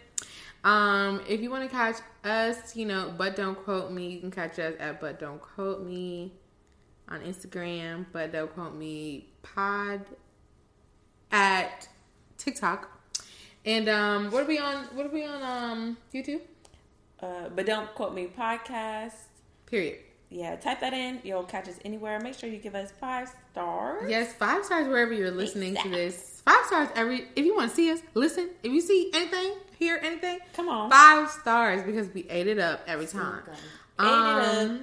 Um, if you want to catch us, you know, but don't quote me, you can catch us at but don't quote me on Instagram, but don't quote me pod at TikTok. And um what are we on what are we on um YouTube? Uh, but don't quote me podcast. Period. Yeah, type that in. You'll catch us anywhere. Make sure you give us five stars. Yes, five stars wherever you're listening to this. Five stars every if you want to see us, listen. If you see anything, hear anything, Come on. five stars because we ate it up every time. Ate it Um,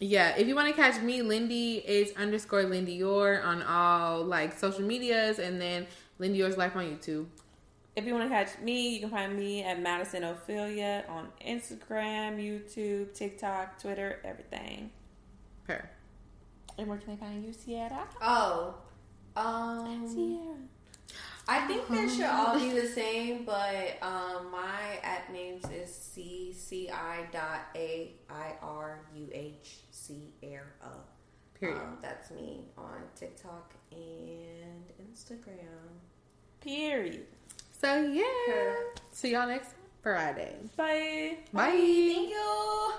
yeah, if you want to catch me, Lindy is underscore Lindy Yor on all like social medias, and then Lindy Yor's life on YouTube. If you want to catch me, you can find me at Madison Ophelia on Instagram, YouTube, TikTok, Twitter, everything. Her. And where can they find you, Sierra? Oh, um, Sierra. I think they should all be the same, but um, my at names is c c i dot a i r u h c era. Period. Um, that's me on TikTok and Instagram. Period. So yeah, Her. see y'all next Friday. Bye. Bye. Thank you.